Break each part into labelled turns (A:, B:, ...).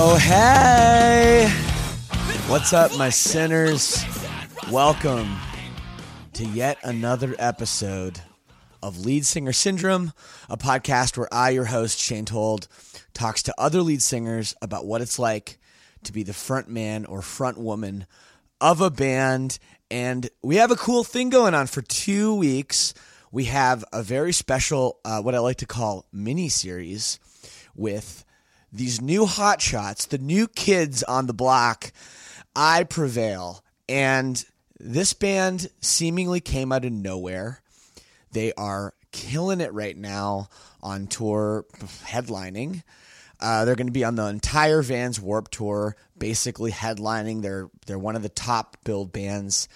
A: Oh, hey! What's up, my sinners? Welcome to yet another episode of Lead Singer Syndrome, a podcast where I, your host, Shane Told, talks to other lead singers about what it's like to be the front man or front woman of a band. And we have a cool thing going on for two weeks. We have a very special, uh, what I like to call mini series with these new hot shots, the new kids on the block, I prevail. And this band seemingly came out of nowhere. They are killing it right now on tour, headlining. Uh, they're going to be on the entire Vans Warp Tour, basically headlining. They're they're one of the top billed bands,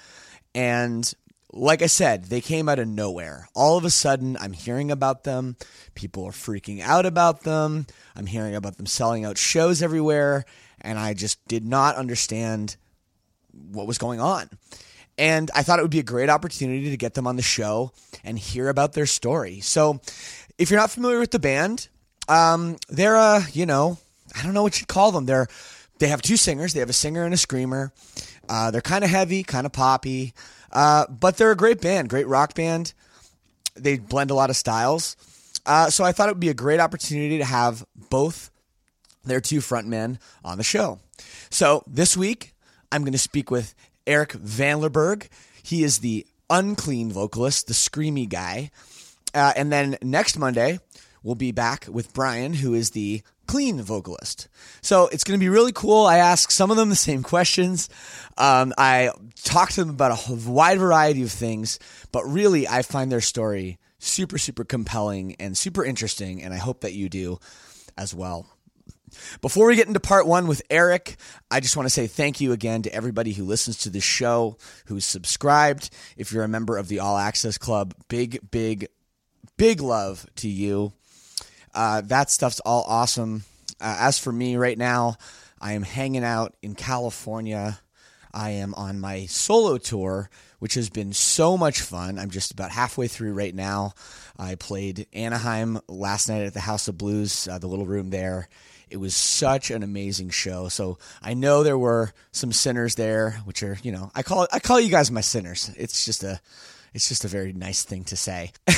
A: and like I said, they came out of nowhere. All of a sudden, I'm hearing about them. People are freaking out about them. I'm hearing about them selling out shows everywhere. And I just did not understand what was going on. And I thought it would be a great opportunity to get them on the show and hear about their story. So, if you're not familiar with the band, um, they're a, you know, I don't know what you'd call them. They're, they have two singers. They have a singer and a screamer. Uh, they're kind of heavy, kind of poppy. Uh, but they're a great band, great rock band. They blend a lot of styles. Uh, so I thought it would be a great opportunity to have both their two frontmen on the show. So this week, I'm going to speak with Eric Vanlerberghe. He is the unclean vocalist, the screamy guy. Uh, and then next Monday, we'll be back with Brian, who is the clean vocalist. So it's going to be really cool. I ask some of them the same questions. Um, I talk to them about a wide variety of things, but really, I find their story super, super compelling and super interesting, and I hope that you do as well. Before we get into part one with Eric, I just want to say thank you again to everybody who listens to this show, who's subscribed. If you're a member of the All Access Club, big, big, big love to you. Uh, that stuff's all awesome. Uh, as for me right now, I am hanging out in California. I am on my solo tour, which has been so much fun. I'm just about halfway through right now. I played Anaheim last night at the House of Blues, uh, the little room there. It was such an amazing show. So I know there were some sinners there, which are, you know, I call I call you guys my sinners. It's just a it's just a very nice thing to say.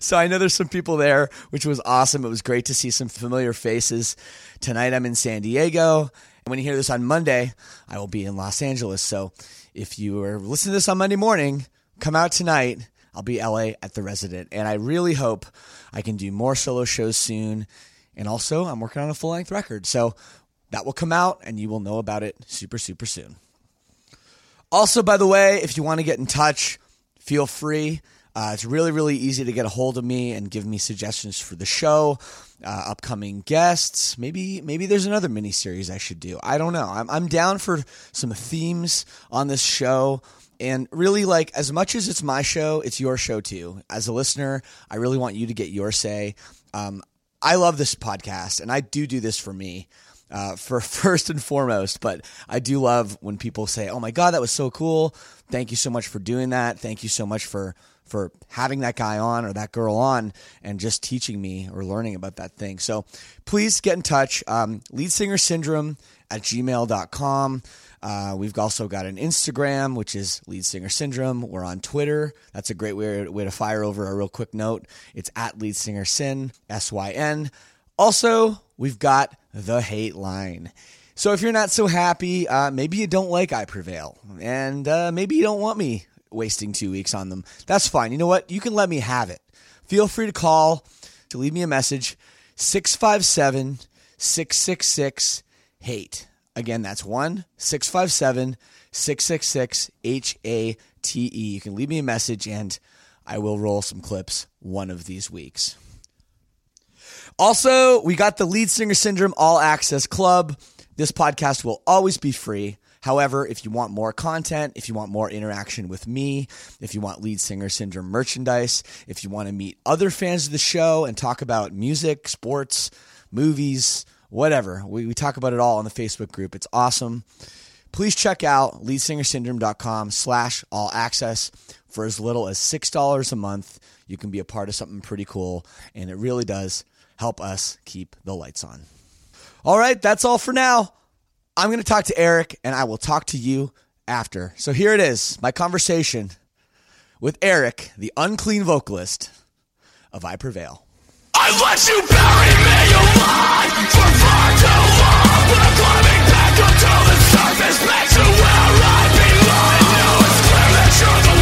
A: so I know there's some people there, which was awesome. It was great to see some familiar faces. Tonight I'm in San Diego. And when you hear this on Monday, I will be in Los Angeles. So if you are listening to this on Monday morning, come out tonight. I'll be LA at the resident. And I really hope I can do more solo shows soon. And also, I'm working on a full length record. So that will come out and you will know about it super, super soon. Also, by the way, if you want to get in touch, feel free. Uh, it's really, really easy to get a hold of me and give me suggestions for the show, uh, upcoming guests. Maybe, maybe there's another mini series I should do. I don't know. I'm, I'm down for some themes on this show. And really, like, as much as it's my show, it's your show too. As a listener, I really want you to get your say. Um, I love this podcast, and I do do this for me uh, for first and foremost. But I do love when people say, "Oh my god, that was so cool! Thank you so much for doing that. Thank you so much for for having that guy on or that girl on and just teaching me or learning about that thing." So please get in touch. Um, lead singer syndrome at gmail.com. Uh, we've also got an Instagram, which is Lead Singer Syndrome. We're on Twitter. That's a great way, way to fire over a real quick note. It's at Lead Singer Syn, S Y N. Also, we've got the hate line. So if you're not so happy, uh, maybe you don't like I Prevail, and uh, maybe you don't want me wasting two weeks on them. That's fine. You know what? You can let me have it. Feel free to call, to leave me a message, 657 666 HATE. Again, that's 1 657 666 H A T E. You can leave me a message and I will roll some clips one of these weeks. Also, we got the Lead Singer Syndrome All Access Club. This podcast will always be free. However, if you want more content, if you want more interaction with me, if you want Lead Singer Syndrome merchandise, if you want to meet other fans of the show and talk about music, sports, movies, whatever, we, we talk about it all on the Facebook group. It's awesome. Please check out leadsingersyndrome.com slash all access for as little as $6 a month. You can be a part of something pretty cool, and it really does help us keep the lights on. All right, that's all for now. I'm going to talk to Eric, and I will talk to you after. So here it is my conversation with Eric, the unclean vocalist of I Prevail.
B: I let you bury me alive for far too long, but I'm climbing back up to the surface, back to where I belong. It's clear that you're the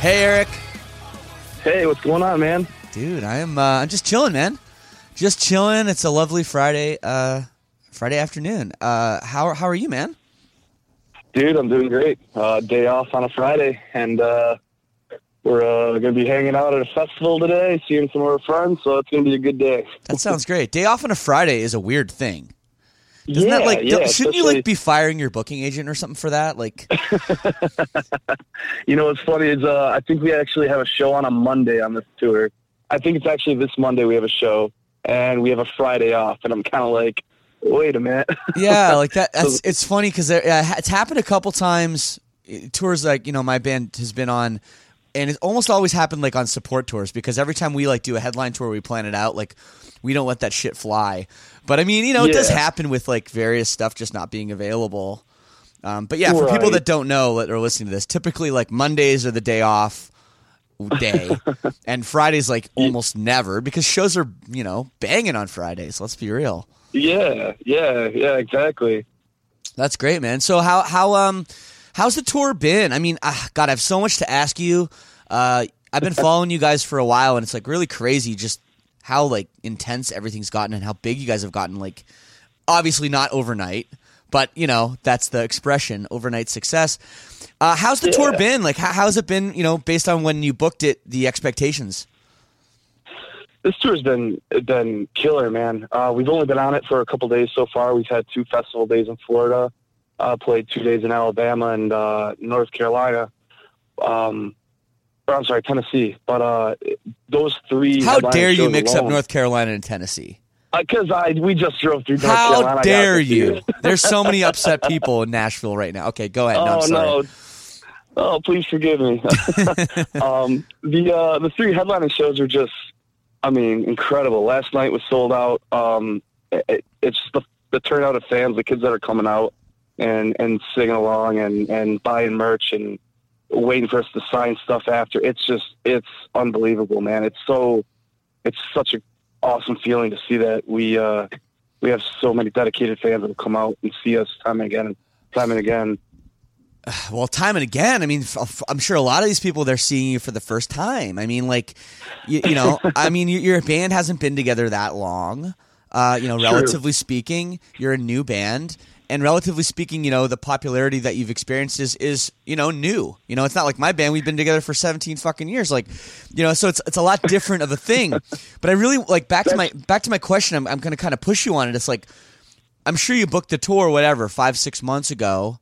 A: Hey, Eric.
C: Hey, what's going on, man?
A: Dude, I am uh, I'm just chilling, man. Just chilling. It's a lovely Friday uh, Friday afternoon. Uh, how how are you, man?
C: Dude, I'm doing great. Uh, day off on a Friday, and uh, we're uh, going to be hanging out at a festival today, seeing some of our friends, so it's going to be a good day.
A: That sounds great. Day off on a Friday is a weird thing. Doesn't
C: yeah,
A: that like
C: yeah,
A: shouldn't you like be firing your booking agent or something for that? Like
C: You know what's funny is uh, I think we actually have a show on a Monday on this tour. I think it's actually this Monday we have a show, and we have a Friday off, and I'm kind of like, wait a minute.
A: yeah, like that. That's it's funny because it's happened a couple times. eh, Tours like you know my band has been on, and it's almost always happened like on support tours because every time we like do a headline tour, we plan it out like we don't let that shit fly. But I mean, you know, it does happen with like various stuff just not being available. Um, but yeah, for people that don't know that are listening to this, typically like Mondays are the day off day, and Fridays like almost never because shows are you know banging on Fridays. Let's be real.
C: yeah, yeah, yeah, exactly.
A: That's great, man. So how how um how's the tour been? I mean, ah, God, I have so much to ask you. Uh, I've been following you guys for a while, and it's like really crazy just how like intense everything's gotten and how big you guys have gotten. Like, obviously not overnight, but you know that's the expression overnight success. Uh, how's the tour been? Like, how, how's it been? You know, based on when you booked it, the expectations.
C: This tour's been been killer, man. Uh, we've only been on it for a couple days so far. We've had two festival days in Florida, uh, played two days in Alabama and uh, North Carolina. Um, I'm sorry, Tennessee. But uh, those three.
A: How dare you mix up North Carolina and Tennessee?
C: Because I we just drove through North
A: How
C: Carolina.
A: Dare you? There's so many upset people in Nashville right now. Okay, go ahead. No, I'm
C: oh
A: sorry.
C: no. Oh, please forgive me. um, the uh, the three headlining shows are just, I mean, incredible. Last night was sold out. Um, it, it's the the turnout of fans, the kids that are coming out and and singing along and and buying merch and waiting for us to sign stuff after. It's just it's unbelievable, man. It's so it's such a awesome feeling to see that we uh, we have so many dedicated fans that will come out and see us time and again, time and again.
A: Well, time and again. I mean, I'm sure a lot of these people they're seeing you for the first time. I mean, like, you, you know, I mean, your, your band hasn't been together that long. Uh, you know, relatively speaking, you're a new band, and relatively speaking, you know, the popularity that you've experienced is is you know new. You know, it's not like my band. We've been together for 17 fucking years. Like, you know, so it's it's a lot different of a thing. But I really like back to my back to my question. I'm I'm going to kind of push you on it. It's like I'm sure you booked the tour, whatever, five six months ago,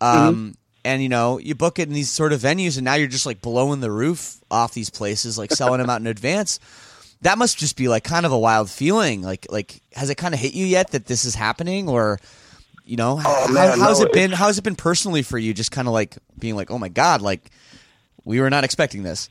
A: um, and you know you book it in these sort of venues, and now you're just like blowing the roof off these places, like selling them out in advance. That must just be like kind of a wild feeling. Like like has it kind of hit you yet that this is happening, or you know how,
C: man,
A: how's
C: no,
A: it been? How's it been personally for you? Just kind of like being like, oh my god, like we were not expecting this.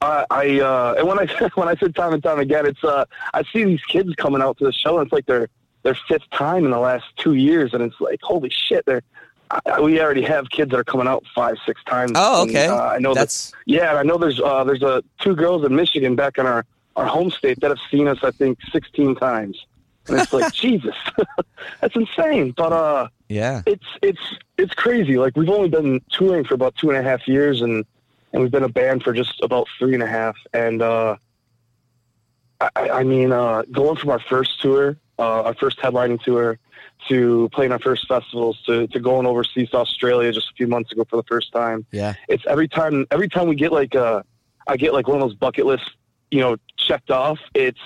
C: I, I uh, and when I when I said time and time again, it's uh, I see these kids coming out to the show, and it's like their their fifth time in the last two years, and it's like holy shit, they're. I, we already have kids that are coming out five, six times.
A: Oh,
C: And,
A: okay.
C: uh, I know
A: That's-
C: that. Yeah, I know there's uh, there's uh, two girls in Michigan back in our our home state that have seen us. I think sixteen times, and it's like Jesus, that's insane. But uh,
A: Yeah,
C: it's it's it's crazy. Like we've only been touring for about two and a half years, and and we've been a band for just about three and a half. And uh, I, I mean, uh, going from our first tour, uh, our first headlining tour, to playing our first festivals, to to going overseas to Australia just a few months ago for the first time.
A: yeah.
C: It's every time every time we get like uh, I get like one of those bucket lists, you know, checked off. It's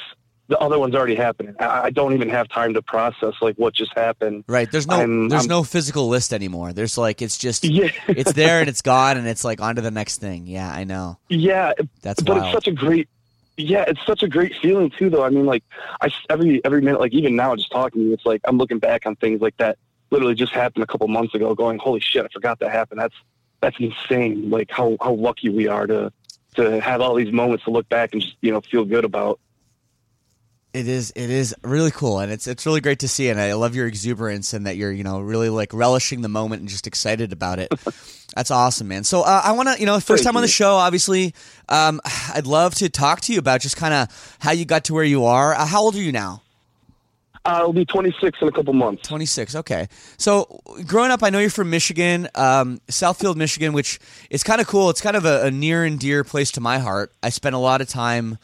C: the other one's already happening. I, don't even have time to process like what just happened.
A: Right. There's no
C: I'm-
A: there's
C: I'm-
A: no physical list anymore. There's like it's just
C: Yeah.
A: it's there and it's gone and it's like on to the next thing. Yeah, I know.
C: Yeah,
A: That's
C: but
A: wild.
C: it's such a great yeah it's such a great feeling too though i mean like i every every minute like even now just talking to you it's like i'm looking back on things like that literally just happened a couple months ago going holy shit i forgot that happened that's that's insane like how how lucky we are to to have all these moments to look back and just you know feel good about
A: It is it is really cool and it's it's really great to see and I love your exuberance and that you're, you know, really like relishing the moment and just excited about it. That's awesome, man. So uh, I want to, you know, first time on the show, obviously, um, I'd love to talk to you about just kind of how you got to where you are. Uh, how old are you now?
C: uh, i'll be 26 in a couple months
A: 26. Okay. So growing up, I know you're from Michigan, um, Southfield, Michigan, which is kind of cool. It's kind of a, a near and dear place to my heart. I spent a lot of time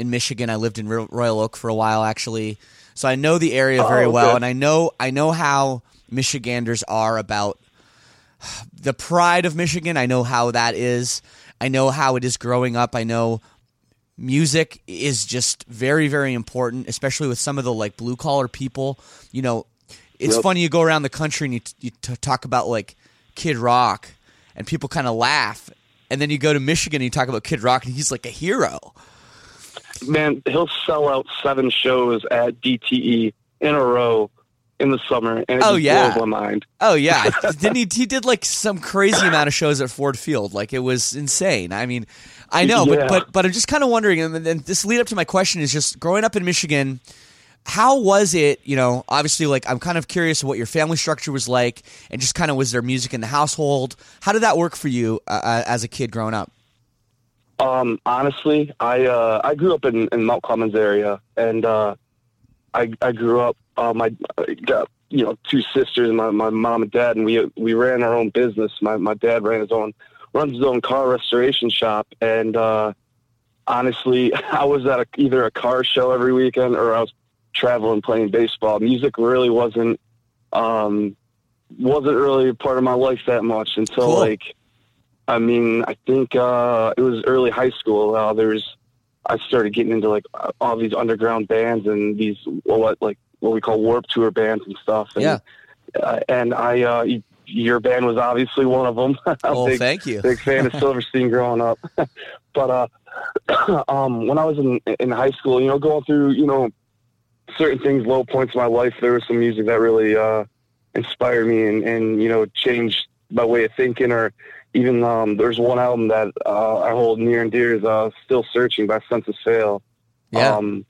A: in Michigan. I lived in Royal Oak for a while, actually. So I know the area very
C: Oh,
A: well, and I know I know how Michiganders are about the pride of Michigan. I know how that is. I know how it is growing up. I know music is just very very important especially with some of the like blue collar people you know it's
C: Yep.
A: funny you go around the country and you, you t- talk about like kid rock and people kind of laugh and then you go to michigan and you talk about kid rock and he's like a hero
C: man he'll sell out seven shows at dte in a row in the summer and
A: Oh, yeah.
C: blows my mind.
A: Oh yeah. Didn't he he did like some crazy amount of shows at ford field. Like it was insane. I mean i know but
C: Yeah.
A: but but i'm just kind of wondering and then this lead up to my question is just growing up in michigan how was it you know obviously like i'm kind of curious what your family structure was like and just kind of was there music in the household. How did that work for you uh, uh, as a kid growing up
C: Um, honestly, I uh, I grew up in, in Mount Clemens area, and uh, I I grew up. Uh, my I got you know two sisters, my my mom and dad, and we we ran our own business. My my dad ran his own runs his own car restoration shop, and uh, honestly, I was at a, either a car show every weekend or I was traveling playing baseball. Music really wasn't um, wasn't really a part of my life that much until
A: Cool.
C: like I mean, I think uh, it was early high school. Uh, there's, I started getting into like uh, all these underground bands and these what like what we call warp tour bands and stuff. And,
A: Yeah.
C: Uh, and I, uh, your band was obviously one of them.
A: Oh
C: big,
A: thank you
C: big fan of Silverstein growing up. but uh, um, when I was in in high school, you know, going through you know certain things, low points in my life, there was some music that really uh, inspired me and and you know changed my way of thinking. Or even um, there's one album that uh, I hold near and dear is uh, "Still Searching" by Sense of Sail.
A: yeah
C: Um,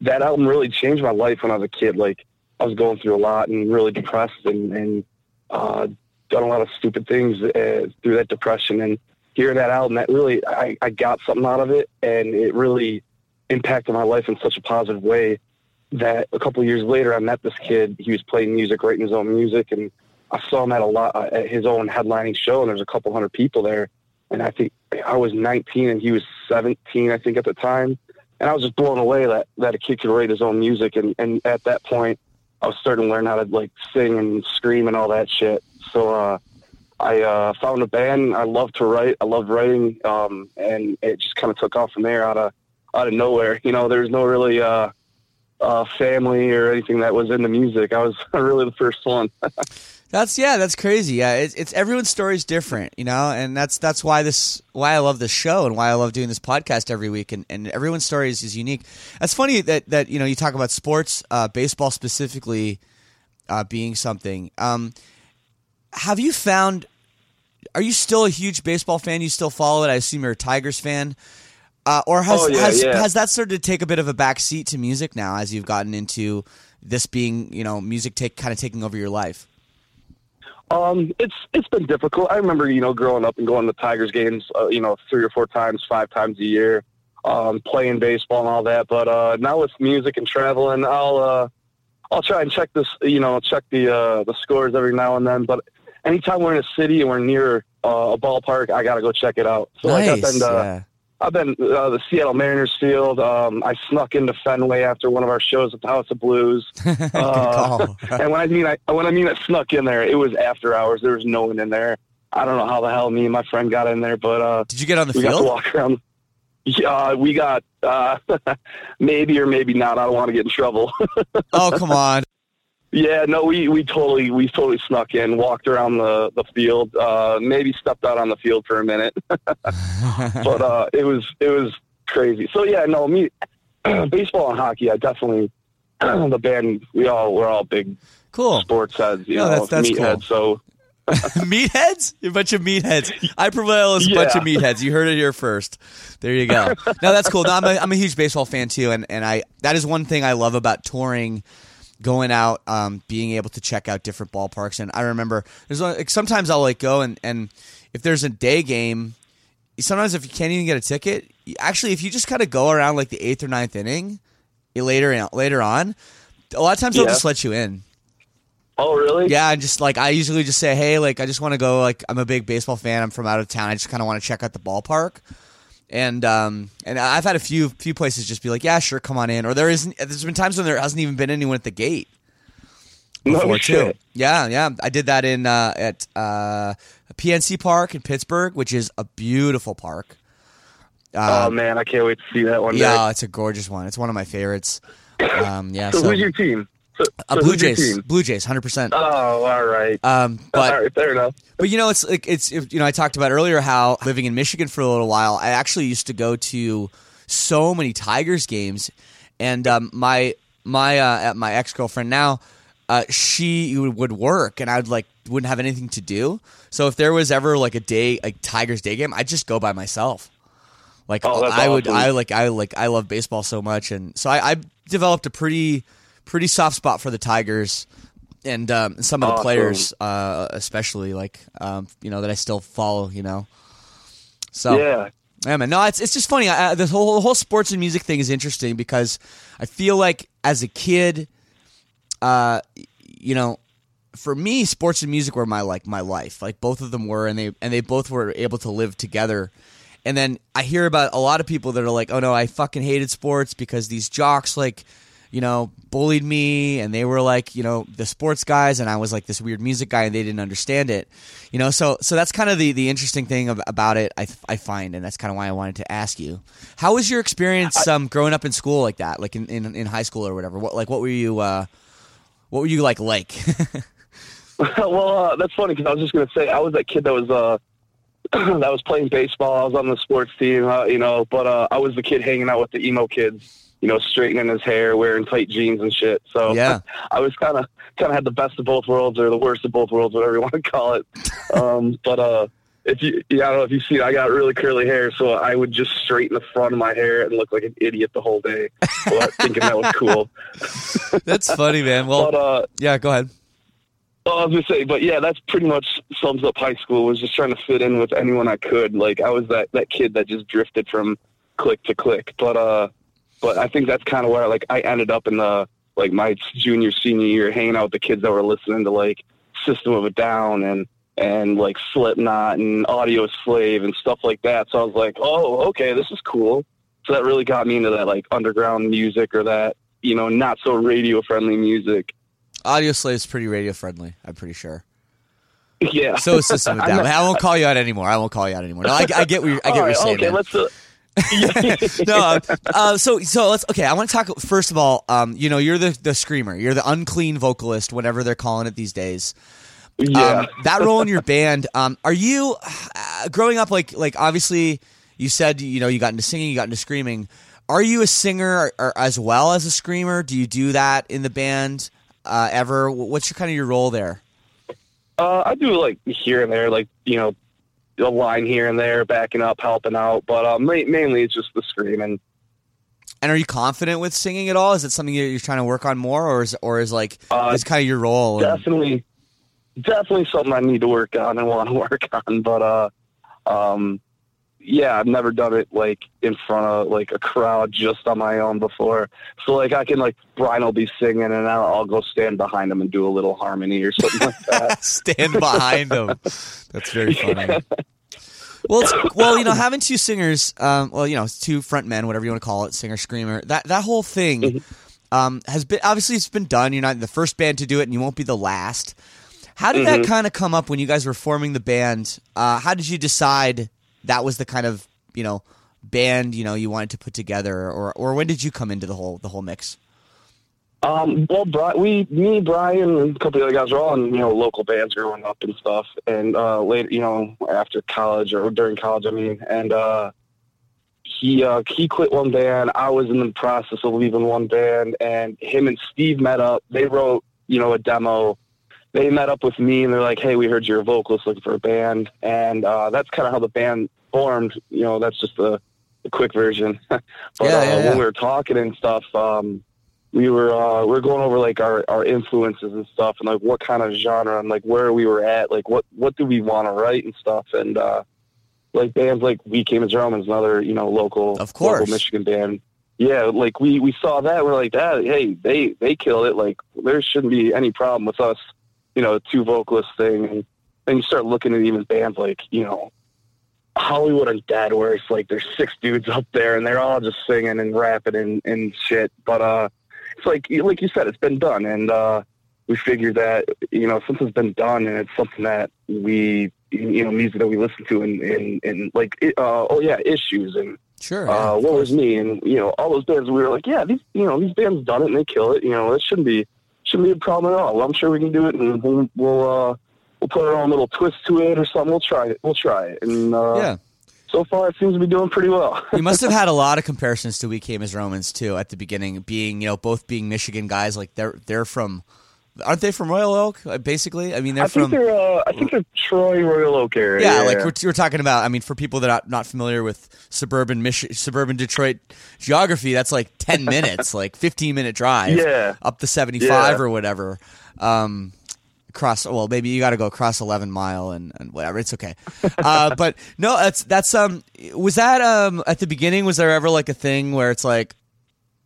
C: that album really changed my life when I was a kid. Like I was going through a lot and really depressed and, and uh, done a lot of stupid things uh, through that depression. And hearing that album, that really I, I got something out of it, and it really impacted my life in such a positive way that a couple of years later I met this kid. He was playing music, writing his own music, and I saw him at a lot uh, at his own headlining show, and there's a couple hundred people there. And I think I was 19 and he was 17, I think at the time. And I was just blown away that that a kid could write his own music. And and at that point, I was starting to learn how to like sing and scream and all that shit. So uh, I uh, found a band. I love to write. I love writing, um, and it just kind of took off from there out of out of nowhere. You know, there's no really uh, uh, family or anything that was into music. I was really the first one.
A: That's yeah, that's crazy. Yeah, it's, it's everyone's story is different, you know, and that's that's why this why I love this show and why I love doing this podcast every week. And, and everyone's story is, is unique. That's funny that that you know you talk about sports, uh, baseball specifically, uh, being something. Um, have you found? Are you still a huge baseball fan? You still follow it? I assume you're a Tigers fan. Uh, or has
C: Oh, yeah,
A: has,
C: yeah.
A: has that started to take a bit of a back seat to music now as you've gotten into this being you know music take kind of taking over your life?
C: Um, it's it's been difficult. I remember, you know, growing up and going to Tigers games, uh, you know, three or four times, five times a year, um, playing baseball and all that. But uh, now with music and traveling, I'll uh, I'll try and check this, you know, check the uh, the scores every now and then. But anytime we're in a city and we're near uh, a ballpark, I gotta go check it out. So
A: nice. yeah.
C: I've been uh, the Seattle Mariners field. Um, I snuck into Fenway after one of our shows at the House of Blues. Uh, and when I mean I when I mean I snuck in there, it was after hours. There was no one in there. I don't know how the hell me and my friend got in there, but uh,
A: Did you get on the
C: we got to walk around. Yeah, uh, we got uh, maybe or maybe not. I don't want to get in trouble.
A: Oh come on!
C: Yeah, no, we we totally we totally snuck in, walked around the the field, uh, maybe stepped out on the field for a minute, but uh, it was it was crazy. So yeah, no, me baseball and hockey. I definitely the band. We all we're all big
A: Cool.
C: sports heads, you
A: No,
C: know,
A: that's- that's
C: meatheads. So
A: meatheads? You're a bunch of meatheads. I prevail as a bunch of meatheads. You heard it here first. There you go. No, that's cool. No, I'm a, I'm a huge baseball fan too, and, and I that is one thing I love about touring, going out, um, being able to check out different ballparks. And I remember there's like, sometimes I'll like go and and if there's a day game, sometimes if you can't even get a ticket, actually if you just kind of go around like the eighth or ninth inning, later later on, a lot of times they'll just let you in.
C: oh really?
A: Yeah, and just like I usually just say, hey, like I just want to go. Like I'm a big baseball fan. I'm from out of town. I just kind of want to check out the ballpark. And um and I've had a few few places just be like, yeah, sure, come on in. Or there isn't. There's been times when there hasn't even been anyone at the gate
C: No
A: before too. Yeah, yeah. I did that in uh, at uh, PNC Park in Pittsburgh, which is a beautiful park.
C: oh man, I can't wait to see that one.
A: Um, Yeah,
C: day.
A: it's a gorgeous one. It's one of my favorites. Um, yeah,
C: So,
A: so,
C: who's your team? So,
A: uh,
C: so
A: Blue Jays. Blue Jays, hundred percent.
C: Oh, all right.
A: Um, but
C: all right, fair enough.
A: But you know, it's like it's you know I talked about earlier how living in Michigan for a little while, I actually used to go to so many Tigers games, and um, my my uh, my ex girlfriend now, uh, she would- would work, and I'd like wouldn't have anything to do. So if there was ever like a day like Tigers day game, I'd just go by myself. Like
C: Oh,
A: I would,
C: awesome.
A: I like, I like, I love baseball so much, and so I, I developed a pretty, pretty soft spot for the Tigers, and um, some of the
C: Awesome.
A: players, uh, especially like, um, you know, that I still follow. You know, so
C: Yeah.
A: yeah, man. No, it's it's just funny. I, the whole the whole sports and music thing is interesting because I feel like as a kid, uh, you know, for me, sports and music were my like my life. Like both of them were, and they and they both were able to live together. And then I hear about a lot of people that are like, "Oh no, I fucking hated sports because these jocks like." You know, bullied me, and they were like, you know, the sports guys, and I was like this weird music guy, and they didn't understand it. You know, so so that's kind of the the interesting thing about it. I I find, and that's kind of why I wanted to ask you, how was your experience um growing up in school like that, like in, in, in high school or whatever? What like what were you uh what were you like like?
C: well, uh, that's funny because I was just going to say I was that kid that was uh, that was playing baseball. I was on the sports team, uh, you know, but uh, I was the kid hanging out with the emo kids, you know, straightening his hair, wearing tight jeans and shit. So
A: Yeah.
C: I was kind of kind of had the best of both worlds or the worst of both worlds, whatever you want to call it. Um, but uh, if you, yeah, I don't know if you see, I got really curly hair, so I would just straighten the front of my hair and look like an idiot the whole day, but thinking that was cool.
A: that's funny, man. Well,
C: But uh,
A: yeah, go ahead.
C: Oh, I was gonna say, but yeah, that's pretty much sums up high school. Was just trying to fit in with anyone I could. Like I was that that kid that just drifted from click to click. But uh, but I think that's kind of where like I ended up in the like my junior senior year, hanging out with the kids that were listening to like System of a Down and and like Slipknot and Audio Slave and stuff like that. So I was like, oh, okay, this is cool. So that really got me into that like underground music or that you know not so radio friendly music.
A: Audioslave's pretty radio friendly. I'm pretty sure.
C: Yeah.
A: So is System of Down. I won't call you out anymore. I won't call you out anymore. No, I, I get what you're, I get what you're saying.
C: okay,
A: man.
C: let's. Uh,
A: no, uh, uh, so so let's okay. I want to talk first of all. Um, you know, you're the the screamer. You're the unclean vocalist, whatever they're calling it these days.
C: yeah.
A: Um, that role in your band. Um, are you uh, growing up like like obviously you said you know you got into singing, you got into screaming. Are you a singer or, or as well as a screamer? Do you do that in the band uh, ever? What's your kind of your role there?
C: Uh, I do like here and there, like you know, a line here and there, backing up, helping out. But ma- mainly it's just the screaming.
A: And are you confident with singing at all? Is it something you're you're trying to work on more, or is or is like
C: Uh,
A: is kind of your role? and-
C: Definitely, definitely something I need to work on and want to work on. But uh, um, yeah, I've never done it like in front of like a crowd just on my own before. So like I can like Brian will be singing and I'll, I'll go stand behind him and do a little harmony or something like that.
A: stand behind them. That's very funny. Well, it's, well, you know, having two singers, um, well, you know, two front men, whatever you want to call it, singer screamer. That that whole thing um, has been obviously it's been done. You're not the first band to do it, and you won't be the last. How did that kind of come up when you guys were forming the band? Uh, how did you decide that was the kind of you know band you know you wanted to put together, or or when did you come into the whole the whole mix?
C: Um, well, Bri- we, me, Brian, and a couple of other guys were all in, you know, local bands growing up and stuff. And, uh, later, you know, after college or during college, I mean, and, uh, he, uh, he quit one band. I was in the process of leaving one band and him and Steve met up. They wrote, you know, a demo. They met up with me and they're like, Hey, we heard you're a vocalist looking for a band. And, uh, that's kind of how the band formed. You know, that's just the, the quick version. but,
A: Yeah,
C: uh,
A: yeah, yeah.
C: when we were talking and stuff, um, we were uh, we were going over like our, our influences and stuff and like what kind of genre and like where we were at like what what do we want to write and stuff and uh like bands like we came as romans another you know local
A: Of course.
C: local michigan band yeah like we we saw that we're like that hey they they killed it like there shouldn't be any problem with us you know two vocalist thing and then you start looking at even bands like you know Hollywood Undead, where it's like there's six dudes up there and they're all just singing and rapping and, and shit. But uh, it's like like you said, it's been done, and uh, we figured that you know since it's been done and it's something that we you know music that we listen to and and, and like uh, oh yeah issues and
A: Sure. yeah,
C: uh, Woe,
A: Is
C: Me and you know all those bands we were like yeah these you know these bands done it and they kill it you know it shouldn't be shouldn't be a problem at all. Well, I'm sure we can do it and we'll we'll uh, we'll put our own little twist to it or something. We'll try it. We'll try it and uh,
A: Yeah.
C: so far it seems to be doing pretty well.
A: you must have had a lot of comparisons to We Came as Romans too at the beginning, being you know both being Michigan guys. Like they're they're from, aren't they from Royal Oak? uh, Basically, I mean they're
C: I think
A: from.
C: they're uh, I think they're Troy Royal Oak area.
A: Yeah, like we're, we're talking about. I mean, for people that are not familiar with suburban Mich- suburban Detroit geography, that's like ten minutes, like fifteen minute drive,
C: Yeah.
A: up the seventy five
C: Yeah.
A: or whatever. Um, cross. Well, maybe you got to go across eleven mile and, and whatever. It's okay. Uh, but no, that's that's um. Was that um at the beginning? Was there ever like a thing where it's like,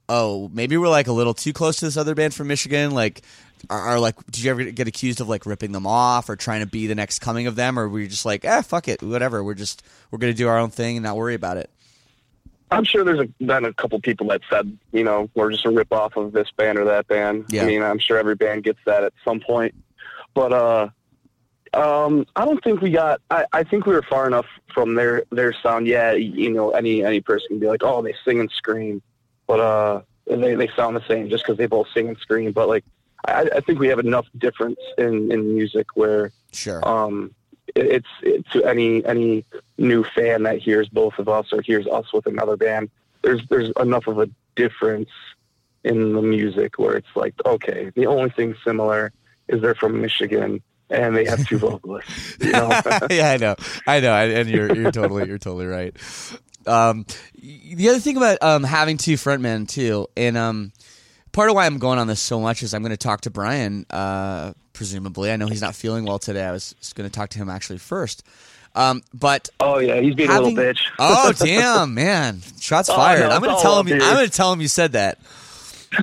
A: oh, maybe we're like a little too close to this other band from Michigan, like. Are, are like, did you ever get accused of like ripping them off or trying to be the next coming of them, or were you just like, eh, fuck it, whatever, we're just we're gonna do our own thing and not worry about it?
C: I'm sure there's a, been a couple people that said, you know, we're just a rip off of this band or that band.
A: Yeah.
C: I mean, I'm sure every band gets that at some point. But uh, um, I don't think we got. I, I think we were far enough from their their sound. Yeah, you know, any any person can be like, oh, they sing and scream, but uh, they they sound the same just because they both sing and scream. But like, I, I think we have enough difference in in music where
A: Sure.
C: um, it, it's it, to any any new fan that hears both of us or hears us with another band. There's there's enough of a difference in the music where it's like okay, the only thing similar is they're from Michigan and they have two vocalists. You know?
A: yeah, I know, I know, and you're you're totally you're totally right. Um, the other thing about um, having two frontmen too, and um, part of why I'm going on this so much is I'm going to talk to Brian. Uh, presumably, I know he's not feeling well today. I was going to talk to him actually first. Um, but
C: oh yeah, he's being a little bitch.
A: oh damn, man, shots
C: Oh,
A: fired.
C: no,
A: I'm going to tell him.
C: here.
A: I'm going to tell him you said that.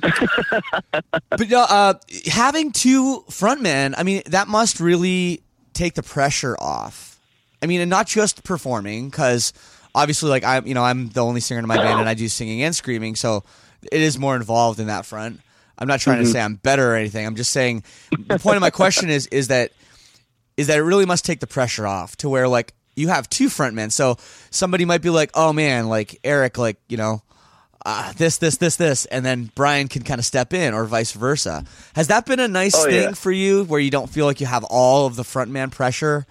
A: but uh, uh, having two frontmen, I mean, that must really take the pressure off. I mean, and not just performing, because obviously, like I'm, you know, I'm the only singer in my band, and I do singing and screaming, so it is more involved in that front. I'm not trying to say I'm better or anything. I'm just saying the point of my question is is that is that it really must take the pressure off to where like you have two frontmen. So somebody might be like, "Oh man, like Eric, like you know, uh, this, this, this, this," and then Brian can kind of step in, or vice versa. Has that been a nice
C: Oh,
A: thing
C: yeah.
A: for you, where you don't feel like you have all of the frontman pressure?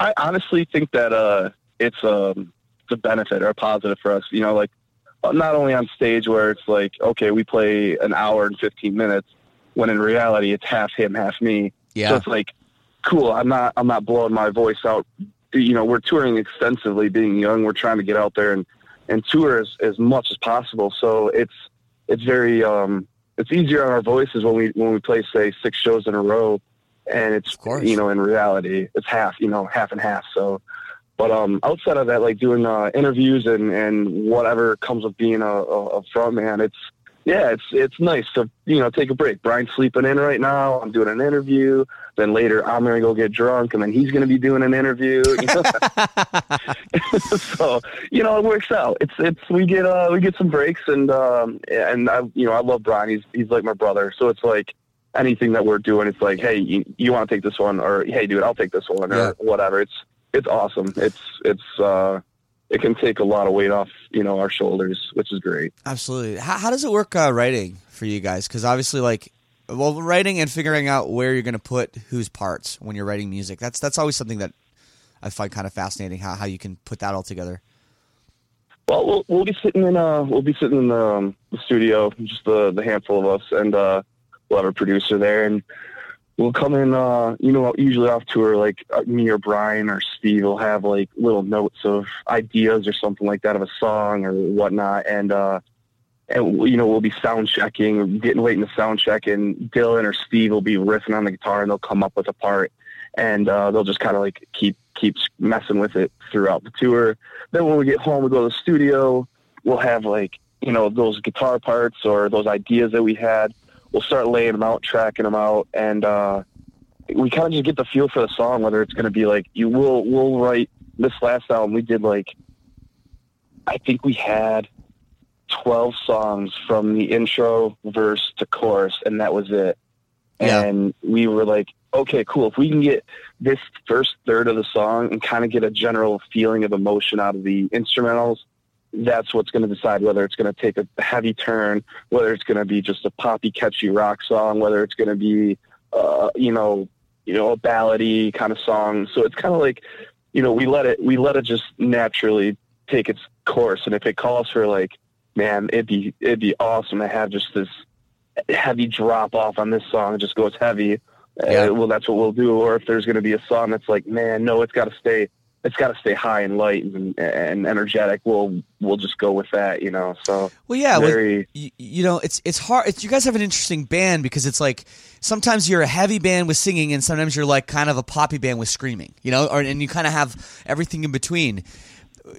C: I honestly think that uh, it's um, it's a benefit or a positive for us. You know, like not only on stage where it's like, okay, we play an hour and fifteen minutes, when in reality it's half him, half me.
A: Yeah.
C: So it's like, cool. I'm not I'm not blowing my voice out. You know, we're touring extensively. Being young, we're trying to get out there and and tour as as much as possible. So it's it's very um, it's easier on our voices when we when we play say six shows in a row, and it's you know in reality it's half you know half and half. So, but um, outside of that, like doing uh, interviews and and whatever comes with being a, a, a front man, it's yeah, it's it's nice to you know take a break. Brian's sleeping in right now. I'm doing an interview. Then later, I'm gonna go get drunk, and then he's gonna be doing an interview. You know? so you know, it works out. It's it's we get uh we get some breaks, and um and I you know I love Brian. He's he's like my brother. So it's like anything that we're doing, it's like, hey, you, you want to take this one, or hey, dude, I'll take this one,
A: Yeah.
C: or whatever. It's it's awesome. It's it's uh it can take a lot of weight off you know our shoulders, which is great.
A: Absolutely. How, how does it work uh, writing for you guys? Because obviously, like, well, writing and figuring out where you're going to put whose parts when you're writing music. That's that's always something that I find kind of fascinating. How how you can put that all together.
C: Well, we'll we'll be sitting in uh we'll be sitting in the, um, the studio, just the the handful of us, and uh, we'll have a producer there, and we'll come in. Uh, you know, usually off tour, like uh, me or Brian or Steve will have like little notes of ideas or something like that of a song or whatnot, and uh, and you know we'll be sound checking, getting waiting to sound check, and Dylan or Steve will be riffing on the guitar, and they'll come up with a part, and uh, they'll just kind of like keep keep messing with it throughout the tour. Then when we get home, we go to the studio. We'll have like you know those guitar parts or those ideas that we had. We'll start laying them out, tracking them out, and uh, we kind of just get the feel for the song. Whether it's going to be like you will we'll write this last album we did like I think we had twelve songs from the intro, verse to chorus, and that was it.
A: Yeah.
C: And we were like, okay, cool. If we can get this first third of the song and kind of get a general feeling of emotion out of the instrumentals, that's what's going to decide whether it's going to take a heavy turn, whether it's going to be just a poppy, catchy rock song, whether it's going to be, uh, you know, you know, a ballady kind of song. So it's kind of like, you know, we let it, we let it just naturally take its course. And if it calls for like, man, it'd be, it'd be awesome to have just this heavy drop off on this song. It just goes heavy.
A: Yeah.
C: Uh, well, that's what we'll do. Or if there's going to be a song that's like, man, no, it's got to stay, it's got to stay high and light and, and energetic. We'll, we'll just go with that, you know? So
A: Well, yeah,
C: very,
A: you, you know, it's it's hard. It's, you guys have an interesting band because it's like sometimes you're a heavy band with singing, and sometimes you're like kind of a poppy band with screaming. You know, or and you kind of have everything in between.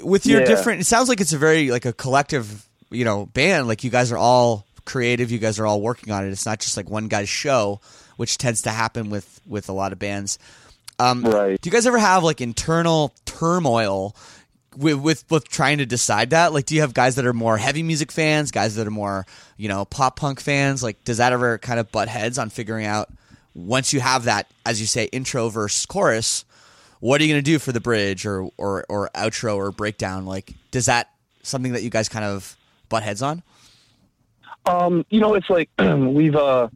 A: With your
C: Yeah.
A: different, it sounds like it's a very like a collective, you know, band. Like you guys are all creative. You guys are all working on it. It's not just like one guy's show, which tends to happen with with a lot of bands. Um,
C: Right.
A: Do you guys ever have like internal turmoil with, with with trying to decide that? Like, do you have guys that are more heavy music fans, guys that are more you know pop punk fans? Like, does that ever kind of butt heads on figuring out once you have that, as you say, intro verse chorus? What are you going to do for the bridge or, or or outro or breakdown? Like, does that something that you guys kind of butt heads on?
C: Um, you know, it's like we've uh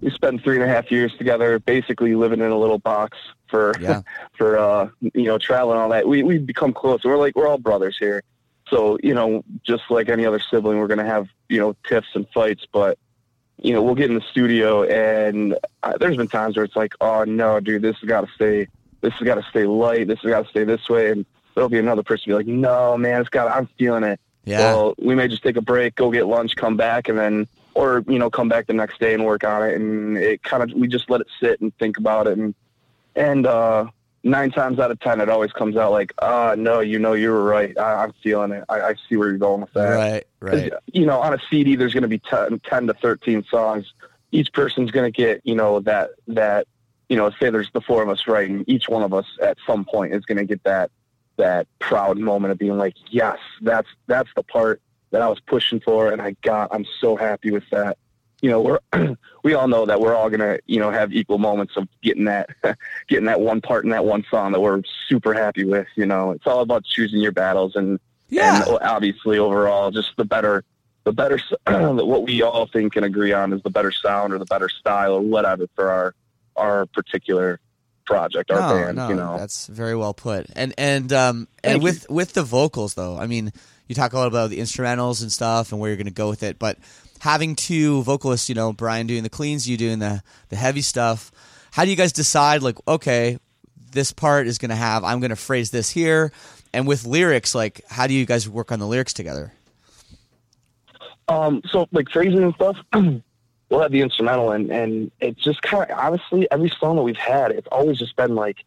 C: we spent three and a half years together, basically living in a little box for
A: Yeah.
C: for uh you know traveling and all that. We we become close. We're like we're all brothers here, so you know just like any other sibling, we're gonna have you know tiffs and fights, but you know we'll get in the studio and uh, there's been times where it's like, oh no, dude, this has got to stay, this has got to stay light, this has got to stay this way, and there'll be another person be like, no, man, it's got, I'm feeling it.
A: Yeah.
C: Well, we may just take a break, go get lunch, come back, and then, or you know, come back the next day and work on it. And it kind of, we just let it sit and think about it. And and uh, nine times out of ten, it always comes out like, ah, no, you know, you were right. I, I'm feeling it. I, I see where you're going with that.
A: Right, Right.
C: You know, on a CD, there's going to be 10, 10 to 13 songs. Each person's going to get, you know, that, that, you know, say there's the four of us writing, each one of us at some point is going to get that, that proud moment of being like, yes, that's, that's the part that I was pushing for. And I got, I'm so happy with that. You know, we're, we all know that we're all going to, you know, have equal moments of getting that, getting that one part in that one song that we're super happy with. You know, it's all about choosing your battles and,
A: Yeah.
C: and obviously overall just the better the better what we all think and agree on is the better sound or the better style or whatever for our our particular project our
A: no,
C: band
A: no,
C: you know
A: that's very well put. And and um and
C: Thank
A: with with the vocals though, I mean, you talk a lot about the instrumentals and stuff and where you're going to go with it, but having two vocalists, you know, Brian doing the cleans, you doing the the heavy stuff. How do you guys decide like, okay, this part is going to have I'm going to phrase this here and with lyrics like how do you guys work on the lyrics together?
C: um so like phrasing and stuff we'll have the instrumental and and it's just kind of honestly every song that we've had it's always just been like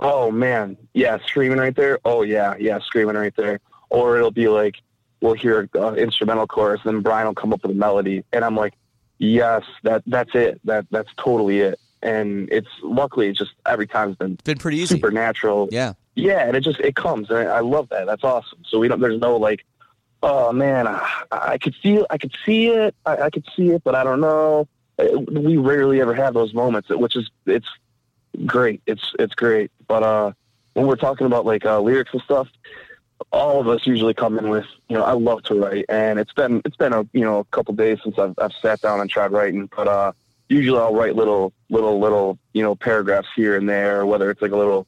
C: oh man yeah screaming right there oh yeah yeah screaming right there or it'll be like we'll hear an instrumental chorus and then brian will come up with a melody and i'm like yes that that's it that that's totally it and it's luckily it's just every time it's been
A: Been pretty easy.
C: super natural
A: Yeah.
C: yeah, and it just it comes, and I love that. That's awesome. So we don't. There's no like, oh man, I, I could feel, I could see it, I, I could see it, but I don't know. We rarely ever have those moments, which is it's great. It's it's great. But uh, when we're talking about like uh, lyrics and stuff, all of us usually come in with, you know, I love to write, and it's been it's been a you know a couple days since I've I've sat down and tried writing, but uh, usually I'll write little little little you know paragraphs here and there, whether it's like a little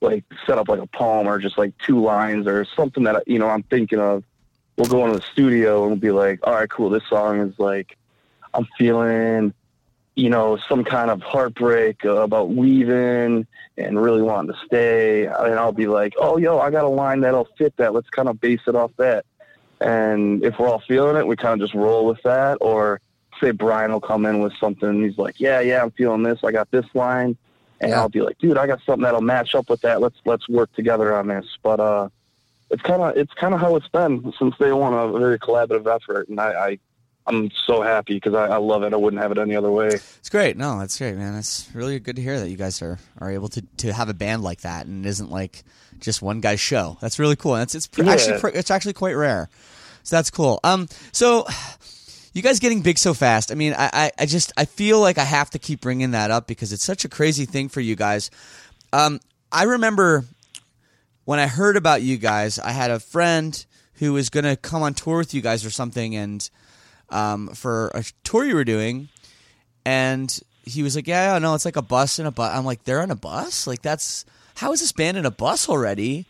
C: like set up like a poem or just like two lines or something that you know I'm thinking of. We'll go into the studio and we'll be like, all right, cool. This song is like I'm feeling, you know, some kind of heartbreak about leaving and really wanting to stay. And I'll be like, oh, yo, I got a line that'll fit that. Let's kind of base it off that. And if we're all feeling it, we kind of just roll with that. Or say Brian will come in with something and he's like, yeah, yeah, I'm feeling this. I got this line. And
A: Yeah.
C: I'll be like, dude, I got something that'll match up with that. Let's let's work together on this. But uh, it's kind of it's kind of how it's been since day one. A very collaborative effort, and I, I I'm so happy because I, I love it. I wouldn't have it any other way.
A: It's great. No, that's great, man. It's really good to hear that you guys are, are able to, to have a band like that and it isn't like just one guy's show. That's really cool. That's it's pr-
C: Yeah.
A: actually pr- it's actually quite rare. So that's cool. Um, so you guys getting big so fast. I mean, I, I, I just I feel like I have to keep bringing that up because it's such a crazy thing for you guys. Um, I remember when I heard about you guys, I had a friend who was going to come on tour with you guys or something, and um, for a tour you were doing, and he was like, "Yeah, no, it's like a bus and a bus." I'm like, "They're on a bus? Like that's how is this band in a bus already?"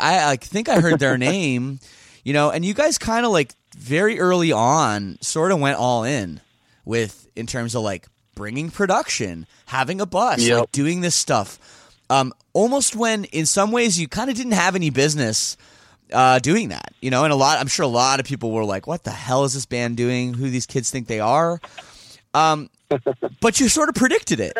A: I, I think I heard their name, you know, and you guys kind of like very early on sort of went all in with in terms of like bringing production, having a bus,
C: Yep.
A: like doing this stuff. Um, almost when in some ways you kind of didn't have any business uh, doing that, you know, and a lot, I'm sure a lot of people were like, what the hell is this band doing? Who these kids think they are? Um, but you sort of predicted it,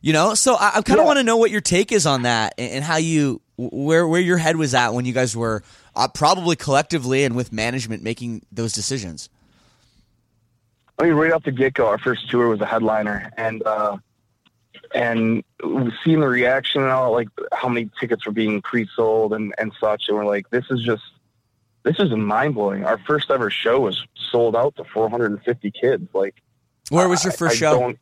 A: you know? So I, I kind of
C: Yeah.
A: want to know what your take is on that and, and how you, where, where your head was at when you guys were uh, probably collectively and with management making those decisions.
C: I mean, right off the get go, our first tour was a headliner, and uh, and seeing the reaction and all, like how many tickets were being pre-sold and and such, and we're like, this is just this is mind blowing. Our first ever show was sold out to 450 kids. Like,
A: Where was your first
C: I
A: show?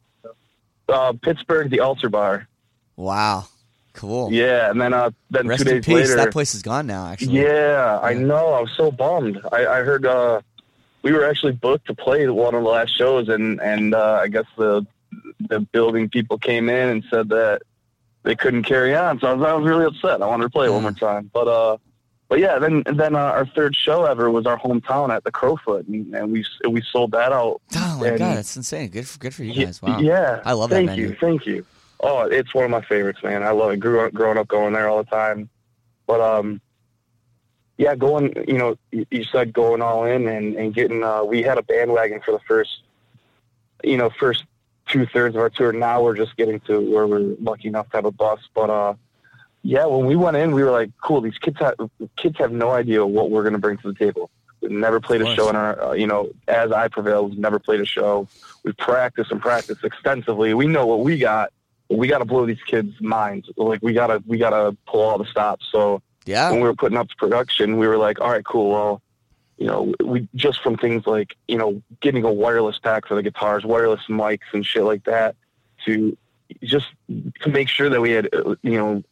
C: Uh, Pittsburgh, the Altar Bar.
A: Wow. Cool.
C: Yeah, and then uh, then
A: Rest
C: two
A: in
C: days
A: peace.
C: later,
A: That place is gone now, actually.
C: Yeah, I know. I was so bummed. I, I heard uh, we were actually booked to play one of the last shows, and and uh, I guess the the building people came in and said that they couldn't carry on. So I was, I was really upset. I wanted to play it one more time, but uh, but yeah. Then then uh, our third show ever was our hometown at the Crofoot, and, and we we sold that out.
A: Oh my
C: And-
A: god, that's insane. Good for good for you guys. Wow.
C: Yeah,
A: I love that
C: Thank you, thank you. Oh, it's one of my favorites, man. I love it. Grew up, growing up going there all the time, but um, yeah, going. You know, you, you said going all in and and getting. Uh, we had a bandwagon for the first, you know, first two thirds of our tour. Now we're just getting to where we're lucky enough to have a bus, but uh. Yeah, when we went in, we were like, "Cool, these kids have kids have no idea what we're going to bring to the table. We've never played a show in our, uh, you know, as I prevailed, we've never played a show. We practice and practice extensively. We know what we got. but We got to blow these kids' minds. Like we gotta, we gotta pull all the stops. So
A: Yeah.
C: when we were putting up the production, we were like, all right, cool. Well, you know, we just from things like, you know, getting a wireless pack for the guitars, wireless mics and shit like that to just to make sure that we had, uh, you know,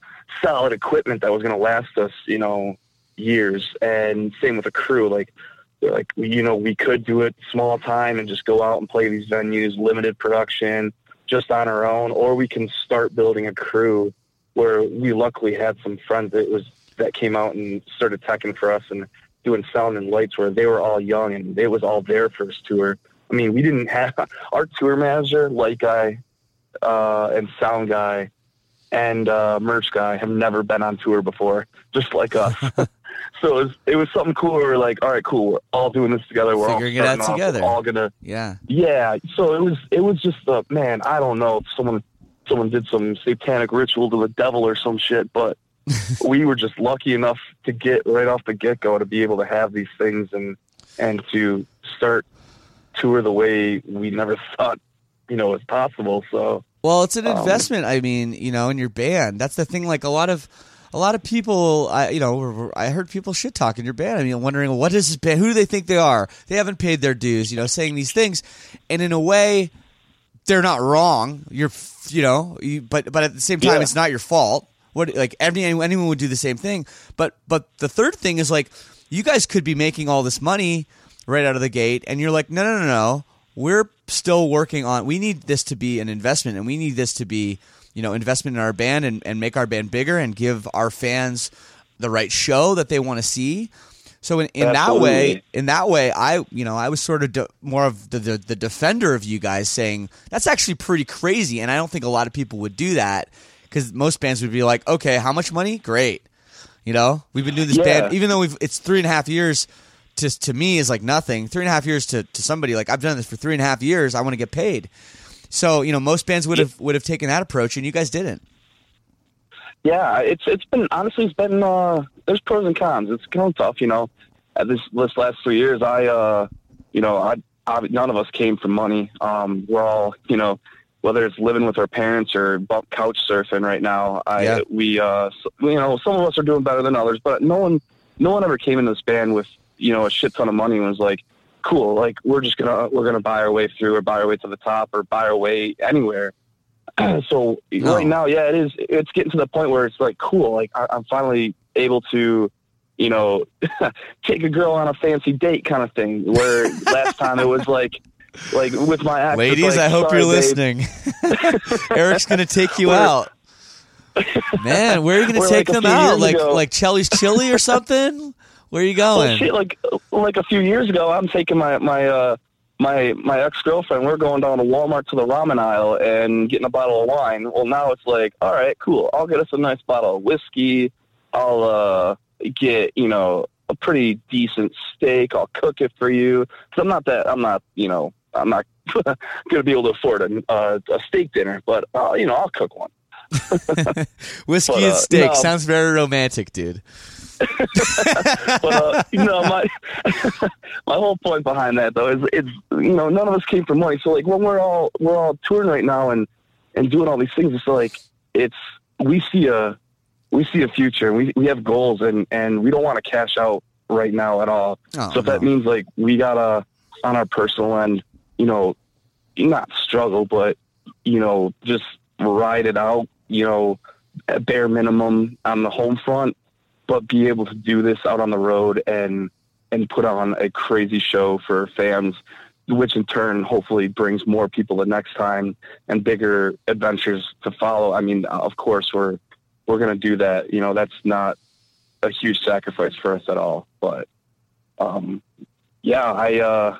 C: solid equipment that was going to last us, you know, years. And same with the crew. Like, like, you know, we could do it small time and just go out and play these venues, limited production, just on our own, or we can start building a crew where we luckily had some friends that was that came out and started teching for us and doing sound and lights where they were all young and it was all their first tour. I mean, we didn't have our tour manager, light guy, uh, and sound guy, and uh, merch guy have never been on tour before, just like us. so it was, it was something cool. We were like, all right, cool. We're all doing this together. We're
A: Figuring it
C: all
A: out
C: off.
A: together.
C: We're all gonna
A: Yeah.
C: yeah, so it was it was just a man, I don't know if someone someone did some satanic ritual to the devil or some shit, but we were just lucky enough to get right off the get go to be able to have these things and and to start tour the way we never thought, you know, was possible. So
A: Well, it's an
C: Um,
A: investment. I mean, you know, in your band. That's the thing. Like a lot of, a lot of people. I, you know, I heard people shit talking your band. I mean, wondering what is this band? Who do they think they are? They haven't paid their dues. You know, saying these things, and in a way, they're not wrong. You're, you know, you, but but at the same time,
C: Yeah.
A: it's not your fault. What like every, anyone would do the same thing. But but the third thing is like, you guys could be making all this money right out of the gate, and you're like, no no no no, we're still working on. We need this to be an investment, and we need this to be you know investment in our band and, and make our band bigger and give our fans the right show that they want to see. So in, in that way, in that way, I you know I was sort of de- more of the, the the defender of you guys, saying that's actually pretty crazy, and I don't think a lot of people would do that because most bands would be like, okay, how much money? Great, you know, we've been doing this
C: Yeah.
A: band, even though we've it's three and a half years. To, to me is like nothing. Three and a half years to, to somebody like I've done this for three and a half years. I want to get paid. So you know most bands would have would have taken that approach, and you guys didn't.
C: yeah, it's it's been honestly it's been uh there's pros and cons. It's kind of tough, you know. At this this last three years, I uh you know I, I none of us came from money. Um, we're all you know whether it's living with our parents or couch surfing right now. I
A: Yeah.
C: we uh you know some of us are doing better than others, but no one no one ever came into this band with you know a shit ton of money and was like cool like we're just gonna we're gonna buy our way through or buy our way to the top or buy our way anywhere so
A: No.
C: right now, yeah, it is. It's getting to the point where it's like cool. Like I, I'm finally able to, you know, take a girl on a fancy date kind of thing. Where last time it was like, like with my
A: Ladies,
C: like,
A: I hope you're
C: babe."
A: listening. Eric's gonna take you
C: We're-
A: out. Man, where are you gonna take
C: like
A: them out? Like
C: ago.
A: like Chelly's Chili or something? Where are you
C: Well,
A: going?
C: shit, like like a few years ago, I'm taking my my uh my my ex girlfriend. We're going down to Walmart to the ramen aisle and getting a bottle of wine. Well, now it's like, all right, cool. I'll get us a nice bottle of whiskey. I'll uh get you know a pretty decent steak. I'll cook it for you. Cause I'm not that. I'm not you know I'm not gonna be able to afford a uh, a steak dinner, but uh, you know I'll cook one.
A: Whiskey
C: but,
A: and
C: uh,
A: steak
C: no.
A: sounds very romantic, dude.
C: but uh, you know, my my whole point behind that though is it's you know none of us came from money. So like when we're all we're all touring right now and and doing all these things, it's like it's we see a we see a future and we we have goals and and we don't want to cash out right now at all.
A: Oh,
C: so if that means like we gotta on our personal end, you know, not struggle, but you know, just ride it out. You know, at bare minimum on the home front but be able to do this out on the road and and put on a crazy show for fans which in turn hopefully brings more people the next time and bigger adventures to follow i mean of course we're we're going to do that you know that's not a huge sacrifice for us at all but um yeah i uh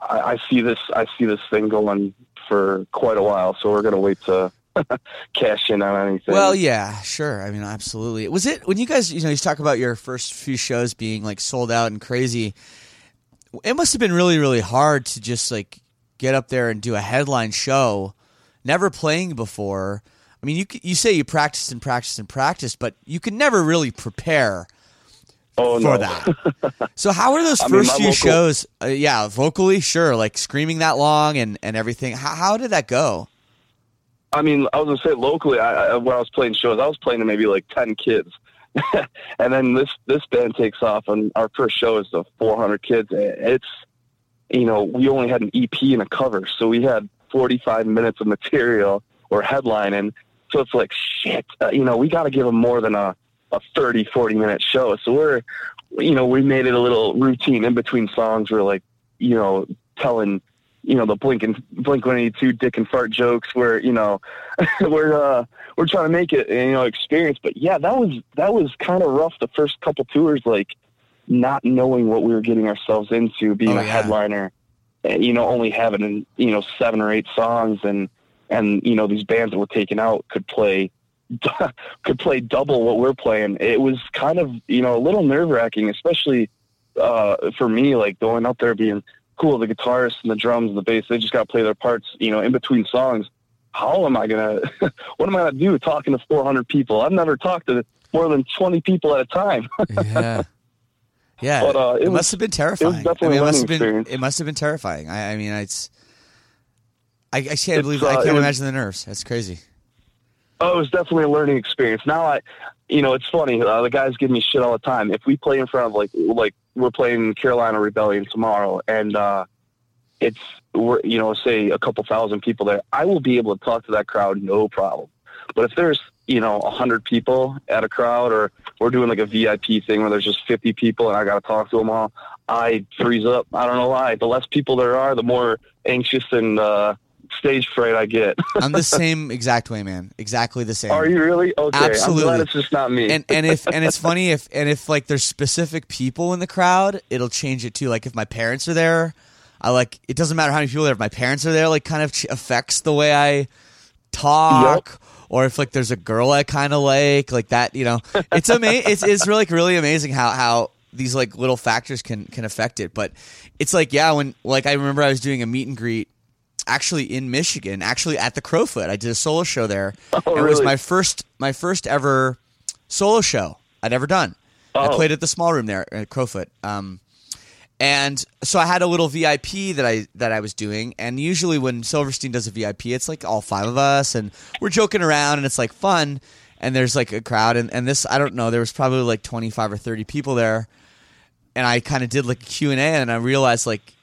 C: I, I see this i see this thing going for quite a while so we're going to wait to cash in on anything
A: Well, yeah, sure. I mean, absolutely. Was it when you guys, you know, you talk about your first few shows being like sold out and crazy? It must have been really, really hard to just like get up there and do a headline show, never playing before. I mean, you you say you practiced and practiced and practiced, but you can never really prepare
C: Oh
A: for
C: no.
A: that. so how are those
C: I mean,
A: first
C: my
A: few
C: local-
A: shows? Uh, yeah, vocally, sure, like screaming that long and and everything. How how did that go?
C: I mean, I was gonna say locally. I, I, when I was playing shows, I was playing to maybe like ten kids, and then this this band takes off, and our first show is to 400 kids. It's you know we only had an EP and a cover, so we had 45 minutes of material or headlining. So it's like shit. Uh, you know, we got to give them more than a a 30, 40 minute show. So we're you know we made it a little routine in between songs. We're like you know telling you know the blink and blink 182 dick and fart jokes where you know we're uh we're trying to make it you know experience but yeah that was that was kind of rough the first couple tours like not knowing what we were getting ourselves into being
A: Oh,
C: a
A: yeah.
C: headliner and, you know only having you know seven or eight songs and and you know these bands that were taken out could play could play double what we're playing it was kind of you know a little nerve wracking especially uh for me like going up there being cool. The guitarists and the drums and the bass, they just got to play their parts, you know, in between songs. How am I to, what am I to do talking to 400 people? I've never talked to more than 20 people at a time.
A: Yeah. Yeah,
C: But, uh,
A: it,
C: it was-
A: must have been terrifying.
C: definitely
A: I mean, it must have been.
C: experience.
A: It must have been terrifying. I, I mean, it's. I, I can't
C: It's,
A: believe.
C: uh,
A: I can't
C: was-
A: imagine the nerves. That's crazy.
C: Oh, it was definitely a learning experience. Now I, you know, it's funny. Uh, the guys give me shit all the time. If we play in front of like, like we're playing Carolina Rebellion tomorrow, and uh, it's we're you know say a couple thousand people there, I will be able to talk to that crowd no problem. But if there's you know a hundred people at a crowd, or we're doing like a VIP thing where there's just fifty people and I got to talk to them all, I freeze up. I don't know why. The less people there are, the more anxious and uh, stage fright I get.
A: I'm the same exact way, man. Exactly the same.
C: Are you really? Okay.
A: Absolutely.
C: I'm glad it's just not me.
A: and and if and it's funny if and if like there's specific people in the crowd, it'll change it too. Like if my parents are there, I like it doesn't matter how many people there. If my parents are there, like kind of affects the way I talk. Or if like there's a girl I kind of like, like that, you know, it's amazing. It's it's really really amazing how how these like little factors can can affect it. But it's like yeah, when like I remember I was doing a meet and greet actually in Michigan, actually at the Crofoot. I did a solo show there.
C: Oh,
A: and It was my first my first ever solo show I'd ever done. I
C: Oh.
A: played at the small room there at Crofoot. Um, and so I had a little VIP that I that I was doing, and usually when Silverstein does a VIP, it's like all five of us, and we're joking around, and it's like fun, and there's like a crowd, and, and this I don't know, there was probably like twenty five or thirty people there, and I kind of did like a Q and A, and I realized like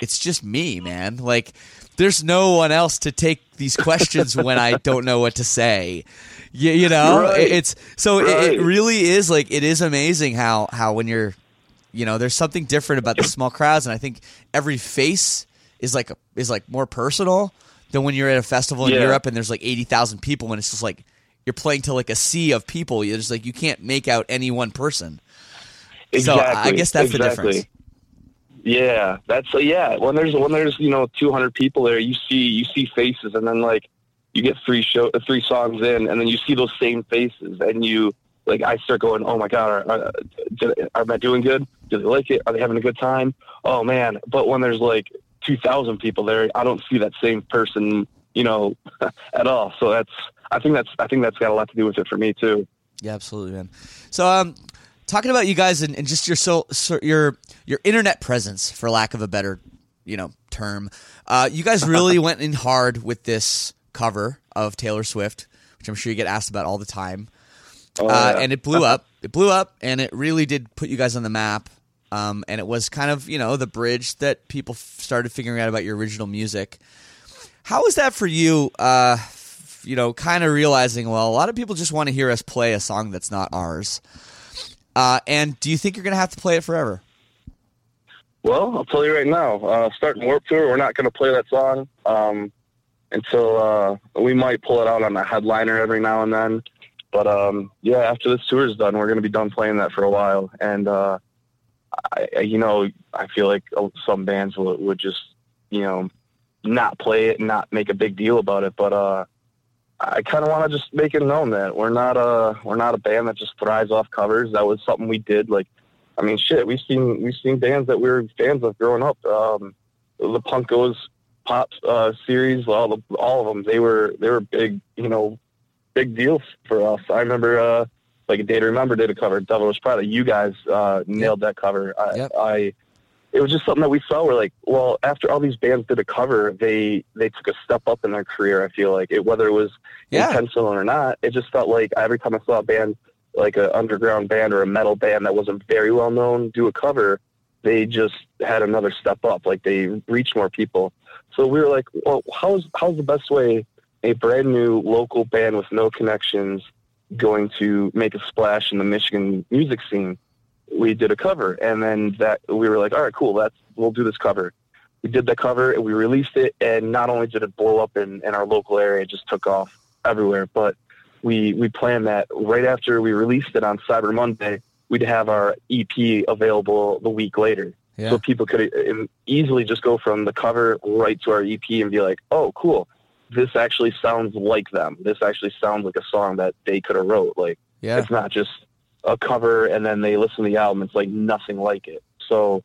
A: it's just me, man, like there's no one else to take these questions when I don't know what to say. You, you know,
C: Right.
A: It's so it, it really is like it is amazing how how when you're you know there's something different about the small crowds and i think every face is like is like more personal than when you're at a festival in
C: Yeah.
A: europe and there's like 80,000 people and it's just like you're playing to like a sea of people it's like you can't make out any one person Exactly. so i guess that's the difference
C: Yeah, that's uh, yeah. When there's when there's you know 200 people there, you see you see faces, and then like you get three show three songs in, and then you see those same faces, and you like I start going, oh my god, are, are, did, am I doing good? Do they like it? Are they having a good time? Oh man! But when there's like 2,000 people there, I don't see that same person, you know, at all. So that's I think that's I think that's got a lot to do with it for me too.
A: Yeah, absolutely, man. So, um, talking about you guys and, and just your so, so your your internet presence, for lack of a better, you know, term, uh, you guys really went in hard with this cover of Taylor Swift, which I'm sure you get asked about all the time.
C: Oh,
A: uh, and it blew up. It blew up, and it really did put you guys on the map. Um, and it was kind of you know the bridge that people f- started figuring out about your original music. How was that for you? Uh, f- you know, kind of realizing well, a lot of people just want to hear us play a song that's not ours. Uh, and do you think you're going to have to play it forever?
C: Well, I'll tell you right now. Uh, starting Warp Tour, we're not going to play that song um, until uh, we might pull it out on a headliner every now and then. But um, yeah, after this tour is done, we're going to be done playing that for a while. And uh, I, you know, I feel like uh, some bands would, would just, you know, not play it and not make a big deal about it. But uh, I kind of want to just make it known that we're not a we're not a band that just thrives off covers. That was something we did like I mean, shit, we've seen we've seen bands that we were fans of growing up. Um, the Punkos pop uh, series, all the all of them, they were they were big, you know, big deals for us. I remember uh, like a day to remember did a cover. Devil Wears Prada. You guys uh, nailed that cover. I,
A: Yep.
C: I it was just something that we saw. We're like, well, after all these bands did a cover, they they took a step up in their career. I feel like it, whether it was
A: Yeah.
C: intentional or not, it just felt like every time I saw a band like an underground band or a metal band that wasn't very well known do a cover, they just had another step up. Like they reached more people. So we were like, well, how's how's the best way a brand new local band with no connections going to make a splash in the Michigan music scene? We did a cover, and then that we were like, all right, cool, that's we'll do this cover. We did the cover, and we released it, and not only did it blow up in, in our local area, it just took off everywhere. But we we planned that right after we released it on Cyber Monday, we'd have our EP available the week later
A: Yeah.
C: so people could uh, easily just go from the cover right to our EP and be like, "Oh, cool! This actually sounds like them. This actually sounds like a song that they could have wrote. Like
A: Yeah.
C: it's not just a cover and then they listen to the album. It's like nothing like it. So,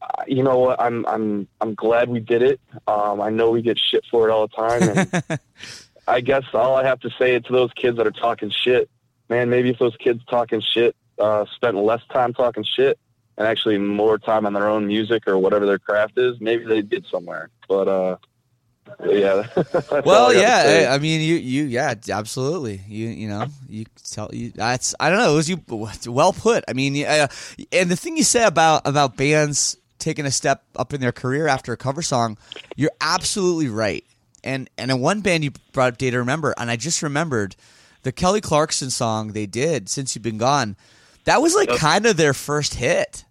C: uh, you know what? I'm I'm I'm glad we did it. Um, I know we get shit for it all the time, and I guess all I have to say to those kids that are talking shit, man, maybe if those kids talking shit uh, spent less time talking shit and actually more time on their own music or whatever their craft is, maybe they did somewhere. But uh, yeah.
A: Well, yeah. I, I mean, you, you, yeah, absolutely. You, you know, you tell you. That's I don't know. It was you well put. I mean, uh, and the thing you say about about bands taking a step up in their career after a cover song, you're absolutely right. And and in one band you brought up Day to Remember, and I just remembered the Kelly Clarkson song they did since you've been gone. That was like kind of their first hit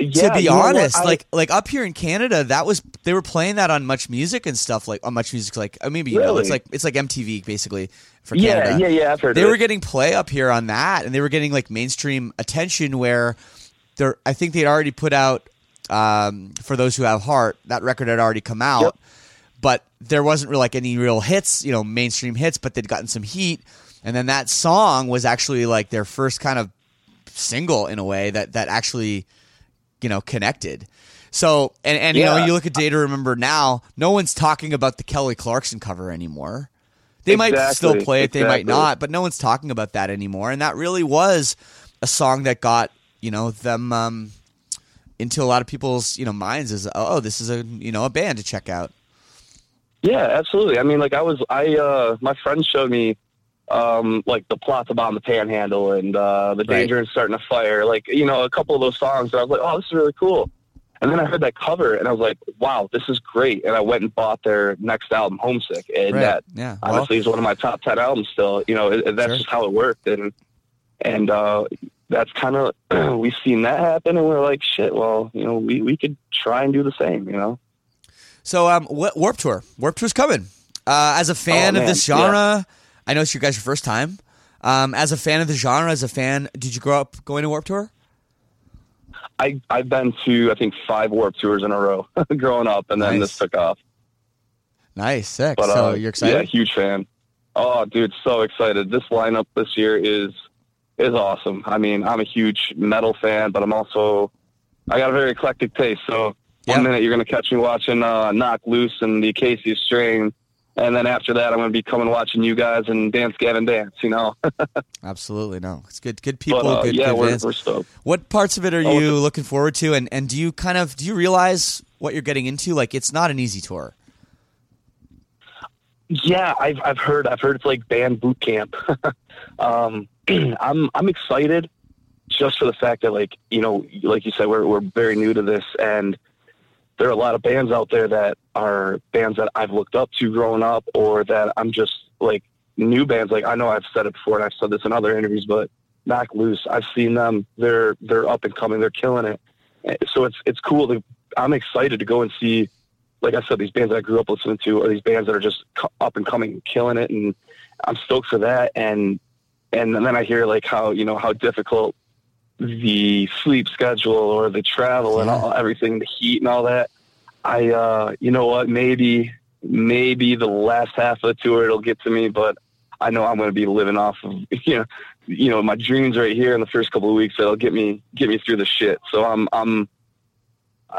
C: Yeah,
A: to be honest,
C: I-
A: like like up here in Canada, that was they were playing that on Much Music and stuff like on Much Music, like uh, maybe you know it's like it's like MTV basically for
C: yeah,
A: Canada.
C: yeah, yeah. I've heard
A: They were
C: it.
A: getting play up here on that, and they were getting like mainstream attention. Where they're, I think they'd already put out um, for those who have heart. That record had already come out,
C: Yep.
A: but there wasn't really like any real hits, you know, mainstream hits. But they'd gotten some heat, and then that song was actually like their first kind of single in a way that that actually you know connected. So and and you know you look at Day to Remember now no one's talking about the kelly clarkson cover anymore. They might still play it they might not but no one's talking about that anymore. And that really was a song that got you know them um into a lot of people's you know minds as oh this is a you know a band to check out.
C: Yeah, absolutely. I mean, like I was, I uh, my friend showed me um, like the plot to bomb the panhandle and uh, the
A: Right.
C: danger in starting to fire, like you know, a couple of those songs. And I was like, oh, this is really cool. And then I heard that cover, and I was like, wow, this is great. And I went and bought their next album, Homesick, and
A: Right.
C: that
A: Yeah. Well-
C: honestly is one of my top ten albums. Still, you know, that's
A: Sure.
C: just how it worked, and and uh, that's kind of we've seen that happen, and we're like, shit. Well, you know, we we could try and do the same. You know.
A: So, um, Warp Tour. Warp Tour's coming. Uh, as a fan
C: Oh,
A: of this genre, I know it's your guys' first time. Um, as a fan of the genre, as a fan, did you grow up going to Warp Tour?
C: I I've been to I think five warp tours in a row growing up, and then
A: Nice.
C: this took off.
A: Nice, sick.
C: But
A: so
C: uh,
A: you're excited?
C: Yeah, huge fan. Oh, dude, so excited! This lineup this year is is awesome. I mean, I'm a huge metal fan, but I'm also I got a very eclectic taste. So
A: Yeah.
C: one minute you're gonna catch me watching uh, Knocked Loose and the Acacia Strain, and then after that I'm gonna be coming watching you guys and Dance Gavin Dance. You know,
A: Absolutely, no. It's good. Good people.
C: but uh,
A: good,
C: yeah,
A: good
C: we're, we're stoked.
A: What parts of it are
C: Oh,
A: you looking forward to? And and do you kind of do you realize what you're getting into? Like, it's not an easy tour.
C: Yeah, I've I've heard I've heard it's like band boot camp. um, I'm I'm excited just for the fact that like you know like you said we're we're very new to this and there are a lot of bands out there that are bands that I've looked up to growing up or that I'm just like new bands. Like I know I've said it before and I've said this in other interviews but Knocked Loose I've seen them. They're they're up and coming. They're killing it. Eh, so it's it's cool to I'm excited to go and see like I said, these bands that I grew up listening to are these bands that are just up and coming, killing it, and I'm stoked for that. And and then I hear like how you know how difficult the sleep schedule or the travel and all, everything, the heat and all that. I uh, you know what, maybe maybe the last half of the tour it'll get to me, but I know I'm going to be living off of you know you know my dreams right here in the first couple of weeks that'll get me get me through the shit. So I'm I'm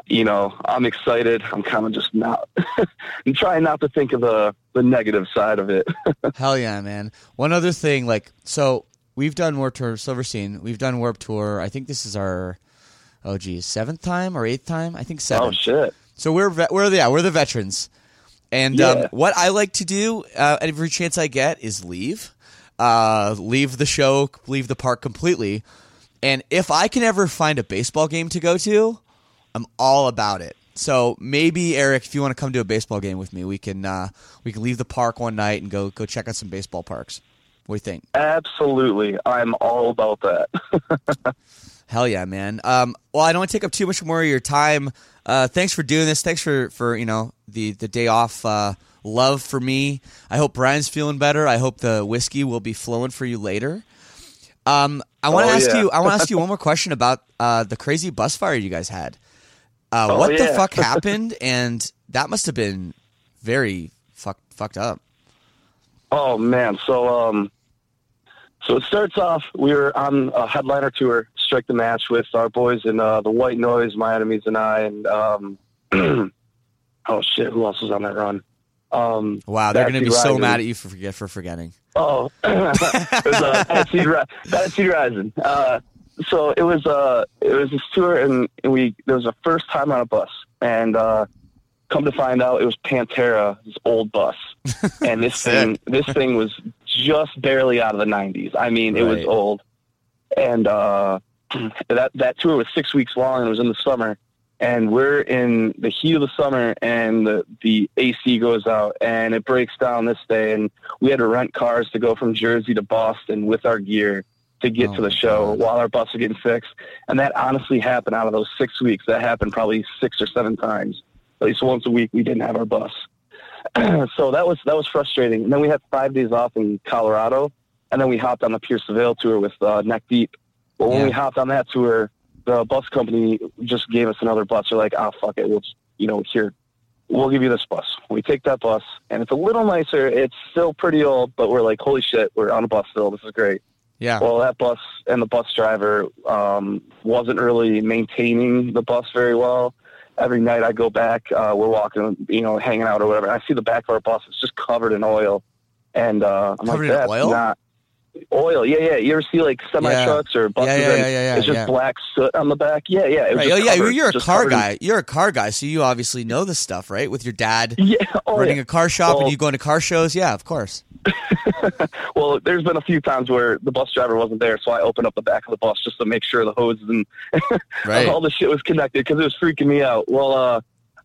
C: you know, I'm excited. I'm kind of just not. I'm trying not to think of the the negative side of it.
A: Hell yeah, man. One other thing, like, so we've done Warp Tour Silverstein. We've done Warp Tour. I think this is our oh geez seventh time or eighth time. I think seventh.
C: Oh shit!
A: So we're ve- we're the yeah we're the veterans, and um, what I like to do uh, every chance I get is leave, uh, leave the show, leave the park completely, and if I can ever find a baseball game to go to, I'm all about it. So maybe Eric, if you want to come to a baseball game with me, we can uh, we can leave the park one night and go go check out some baseball parks. What do you think?
C: Absolutely, I'm all about that.
A: Hell yeah, man. Um, well, I don't want to take up too much more of your time. Uh, thanks for doing this. Thanks for, for you know the the day off. Uh, love for me. I hope Brian's feeling better. I hope the whiskey will be flowing for you later. Um, I want to
C: Oh,
A: ask
C: yeah.
A: you. I want to ask you one more question about uh, the crazy bus fire you guys had. Uh,
C: Oh,
A: what the fuck happened? And that must have been very fuck, fucked up.
C: Oh man, so um, so it starts off. We were on a headliner tour, strike the match with our boys in uh, the White Noise, my enemies and I, and um, oh shit, who else was on that run? Um,
A: Wow, they're going to be
C: Seed
A: so mad at you for forget for forgetting.
C: Oh, it was uh, Bad Seed, Seed Rising. Uh, so it was uh, it was this tour, and we there was a first time on a bus, and uh, come to find out, it was Pantera, this old bus, and this thing this thing was just barely out of the '90s. I mean, it was old, and uh, that that tour was six weeks long, and it was in the summer. And we're in the heat of the summer, and the, the AC goes out, and it breaks down this day, and we had to rent cars to go from Jersey to Boston with our gear to get
A: Oh
C: to the show
A: God.
C: while our bus was getting fixed. And that honestly happened out of those six weeks. That happened probably six or seven times. At least once a week, we didn't have our bus. so that was that was frustrating. And then we had five days off in Colorado, and then we hopped on the Pierce Vale tour with uh, Neck Deep. But when
A: Yeah.
C: we hopped on that tour, the bus company just gave us another bus. They're like, "Oh fuck it, we'll just, you know here." We'll give you this bus. We take that bus, and it's a little nicer. It's still pretty old, but we're like, holy shit, we're on a bus still. This is great.
A: Yeah.
C: Well, that bus and the bus driver um, wasn't really maintaining the bus very well. Every night I go back, uh, we're walking, you know, hanging out or whatever. And I see the back of our bus; it's just covered in oil, and uh, I'm
A: Covered
C: like, "That's
A: oil?
C: not oil." Yeah, yeah. You ever see like semi trucks or buses?
A: Yeah, yeah, yeah, yeah,
C: it's just black soot on the back. Yeah, yeah. It was
A: Right.
C: just
A: Oh yeah, you're a car guy. You're a car guy, so you obviously know this stuff, right? With your dad
C: Yeah. Oh,
A: running a car shop and you going to car shows. Yeah, of course.
C: Well, there's been a few times where the bus driver wasn't there, so I opened up the back of the bus just to make sure the hoses and
A: Right.
C: all the shit was connected because it was freaking me out. Well, uh,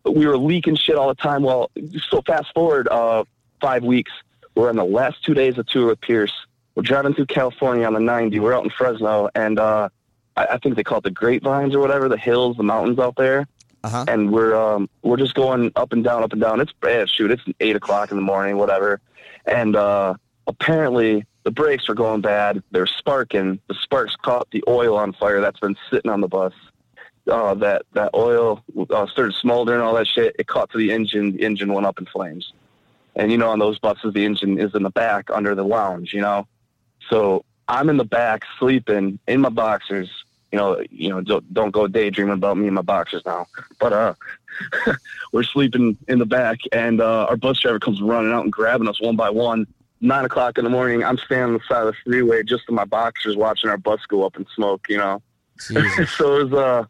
C: we were leaking shit all the time. Well, so fast forward uh, five weeks, we're on the last two days of tour with Pierce. We're driving through California on the 90. We're out in Fresno, and uh, I, I think they call it the Grapevines or whatever, the hills, the mountains out there.
A: Uh huh.
C: And we're um, we're just going up and down, up and down. It's eh, shoot, it's eight o'clock in the morning, whatever. And uh, apparently the brakes were going bad. They're sparking. The sparks caught the oil on fire that's been sitting on the bus. Uh, that that oil uh, started smoldering, all that shit. It caught to the engine. The engine went up in flames. And you know, on those buses, the engine is in the back under the lounge. You know, so I'm in the back sleeping in my boxers. You know, you know, don't, don't go daydreaming about me in my boxers now. But uh, we're sleeping in the back, and uh, our bus driver comes running out and grabbing us one by one. Nine o'clock in the morning, I'm standing on the side of the freeway just in my boxers, watching our bus go up in smoke. You know, so it was uh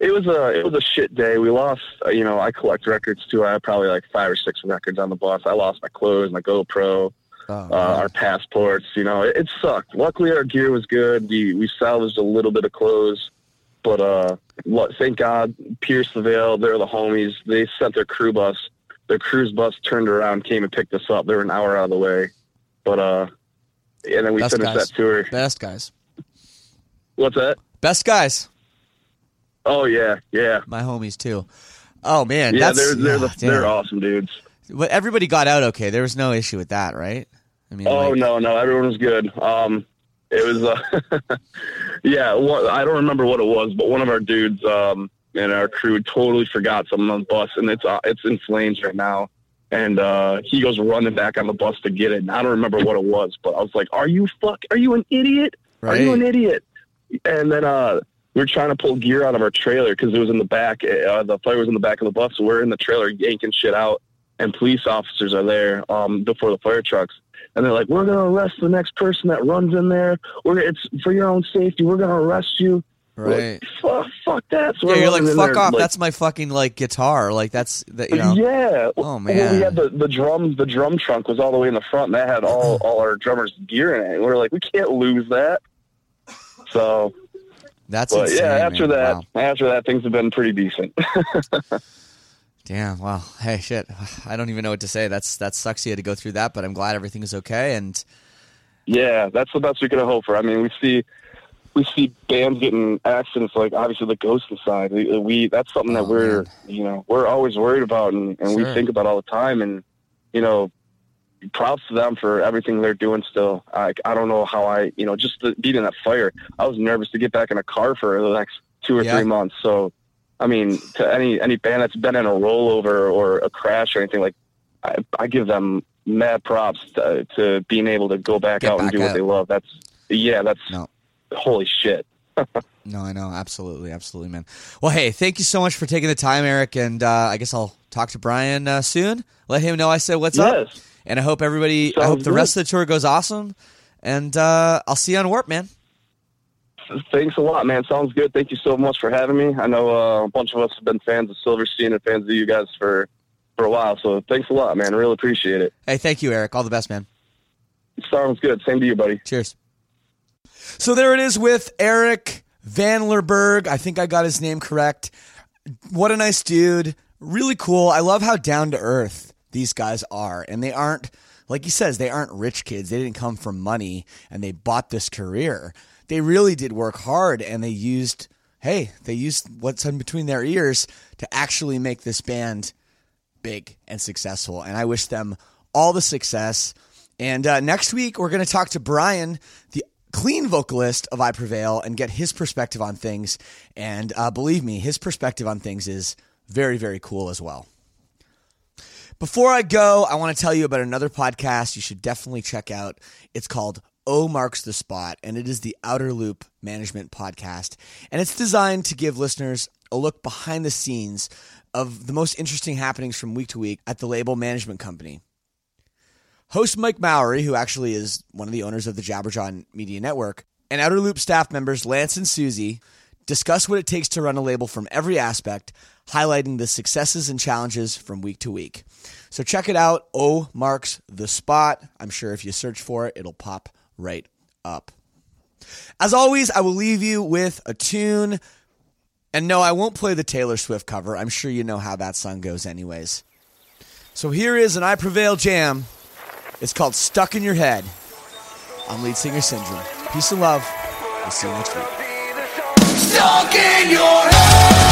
C: it was a it was a shit day. We lost, uh, you know, I collect records too. I have probably like five or six records on the bus. I lost my clothes, my GoPro,
A: Oh,
C: uh, our passports. You know, it, it sucked. Luckily, our gear was good. We we salvaged a little bit of clothes, but uh, thank God, Pierce the Veil. they're the homies. They sent their crew bus. Their cruise bus turned around, came and picked us up. They were an hour out of the way, but uh, and then we
A: Best
C: finished
A: guys.
C: that tour.
A: Best guys.
C: What's that?
A: Best guys.
C: Oh yeah, yeah,
A: My homies too. Oh man,
C: yeah. They're they're the, they're awesome dudes.
A: But everybody got out okay. There was no issue with that, right? I mean,
C: Oh
A: like-
C: no, no, everyone was good. Um, it was, uh, yeah. What, I don't remember what it was, but one of our dudes um, in our crew totally forgot something on the bus, and it's uh, it's in flames right now. And uh, he goes running back on the bus to get it. And I don't remember what it was, but I was like, "Are you fuck? Are you an idiot? Are you an idiot?" And then uh, we were trying to pull gear out of our trailer because it was in the back. Uh, the fire was in the back of the bus, so we're in the trailer yanking shit out, and police officers are there um, before the fire trucks. And they're like, "We're gonna arrest the next person that runs in there. We're it's for your own safety. We're gonna arrest you."
A: Right.
C: Like, fuck, fuck that. So
A: Yeah, you're like, fuck off.
C: like-
A: that's my fucking like guitar. Like that's that you know.
C: yeah.
A: Oh,
C: Well,
A: man.
C: we had the, the drum. The drum trunk was all the way in the front, and that had all all our drummers' gear in it. And we are like, we can't lose that. So,
A: That's
C: but
A: insane,
C: yeah, after
A: man.
C: that,
A: Wow.
C: after that, things have been pretty decent.
A: Damn. Well, Hey, shit. I don't even know what to say. That's that sucks. You had to go through that, but I'm glad everything is okay. And
C: yeah, that's the best we could hope for. I mean, we see we see bands getting accidents like obviously the ghost inside. We, we that's something
A: Oh,
C: that we're
A: man.
C: you know we're always worried about and, and we think about all the time. And you know, props to them for everything they're doing. Still, I I don't know how I you know just the, being in that fire. I was nervous to get back in a car for the next two or
A: Yeah.
C: three months. So, I mean, to any any band that's been in a rollover or a crash or anything like, I, I give them mad props to, to being able to go back
A: Get
C: out and do
A: out.
C: what they love. That's yeah, that's
A: No.
C: holy shit.
A: no, I know. Absolutely. Absolutely, man. Well, hey, thank you so much for taking the time, Eric. And uh, I guess I'll talk to Brian uh, soon. Let him know I said what's up. And I hope everybody, I hope the
C: good.
A: rest of the tour goes awesome. And uh, I'll see you on Warp, man.
C: Thanks a lot, man. Sounds good. Thank you so much for having me. I know uh, a bunch of us have been fans of Silverstein and fans of you guys for for a while. So thanks a lot, man. Really appreciate it.
A: Hey, thank you, Eric. All the best, man.
C: Sounds good. Same to you, buddy.
A: Cheers. So there it is with Eric Vanlerberghe. I think I got his name correct. What a nice dude. Really cool. I love how down to earth these guys are. And they aren't, like he says, they aren't rich kids. They didn't come from money and they bought this career. They really did work hard and they used, hey, they used what's in between their ears to actually make this band big and successful. And I wish them all the success. And uh, next week, we're going to talk to Brian, the clean vocalist of I Prevail, and get his perspective on things. And uh, believe me, his perspective on things is very, very cool as well. Before I go, I want to tell you about another podcast you should definitely check out. It's called O Marks the Spot, and it is the Outer Loop Management Podcast. And it's designed to give listeners a look behind the scenes of the most interesting happenings from week to week at the label management company. Host Mike Mowery, who actually is one of the owners of the Jabberjaw Media Network, and Outer Loop staff members Lance and Susie discuss what it takes to run a label from every aspect, highlighting the successes and challenges from week to week. So check it out. O marks the spot. I'm sure if you search for it, it'll pop right up. As always, I will leave you with a tune. And no, I won't play the Taylor Swift cover. I'm sure you know how that song goes, anyways. So here is an I Prevail jam. It's called Stuck in Your Head. I'm lead singer Syndrome. Peace and love. We'll see you next week.
B: Stuck in your head.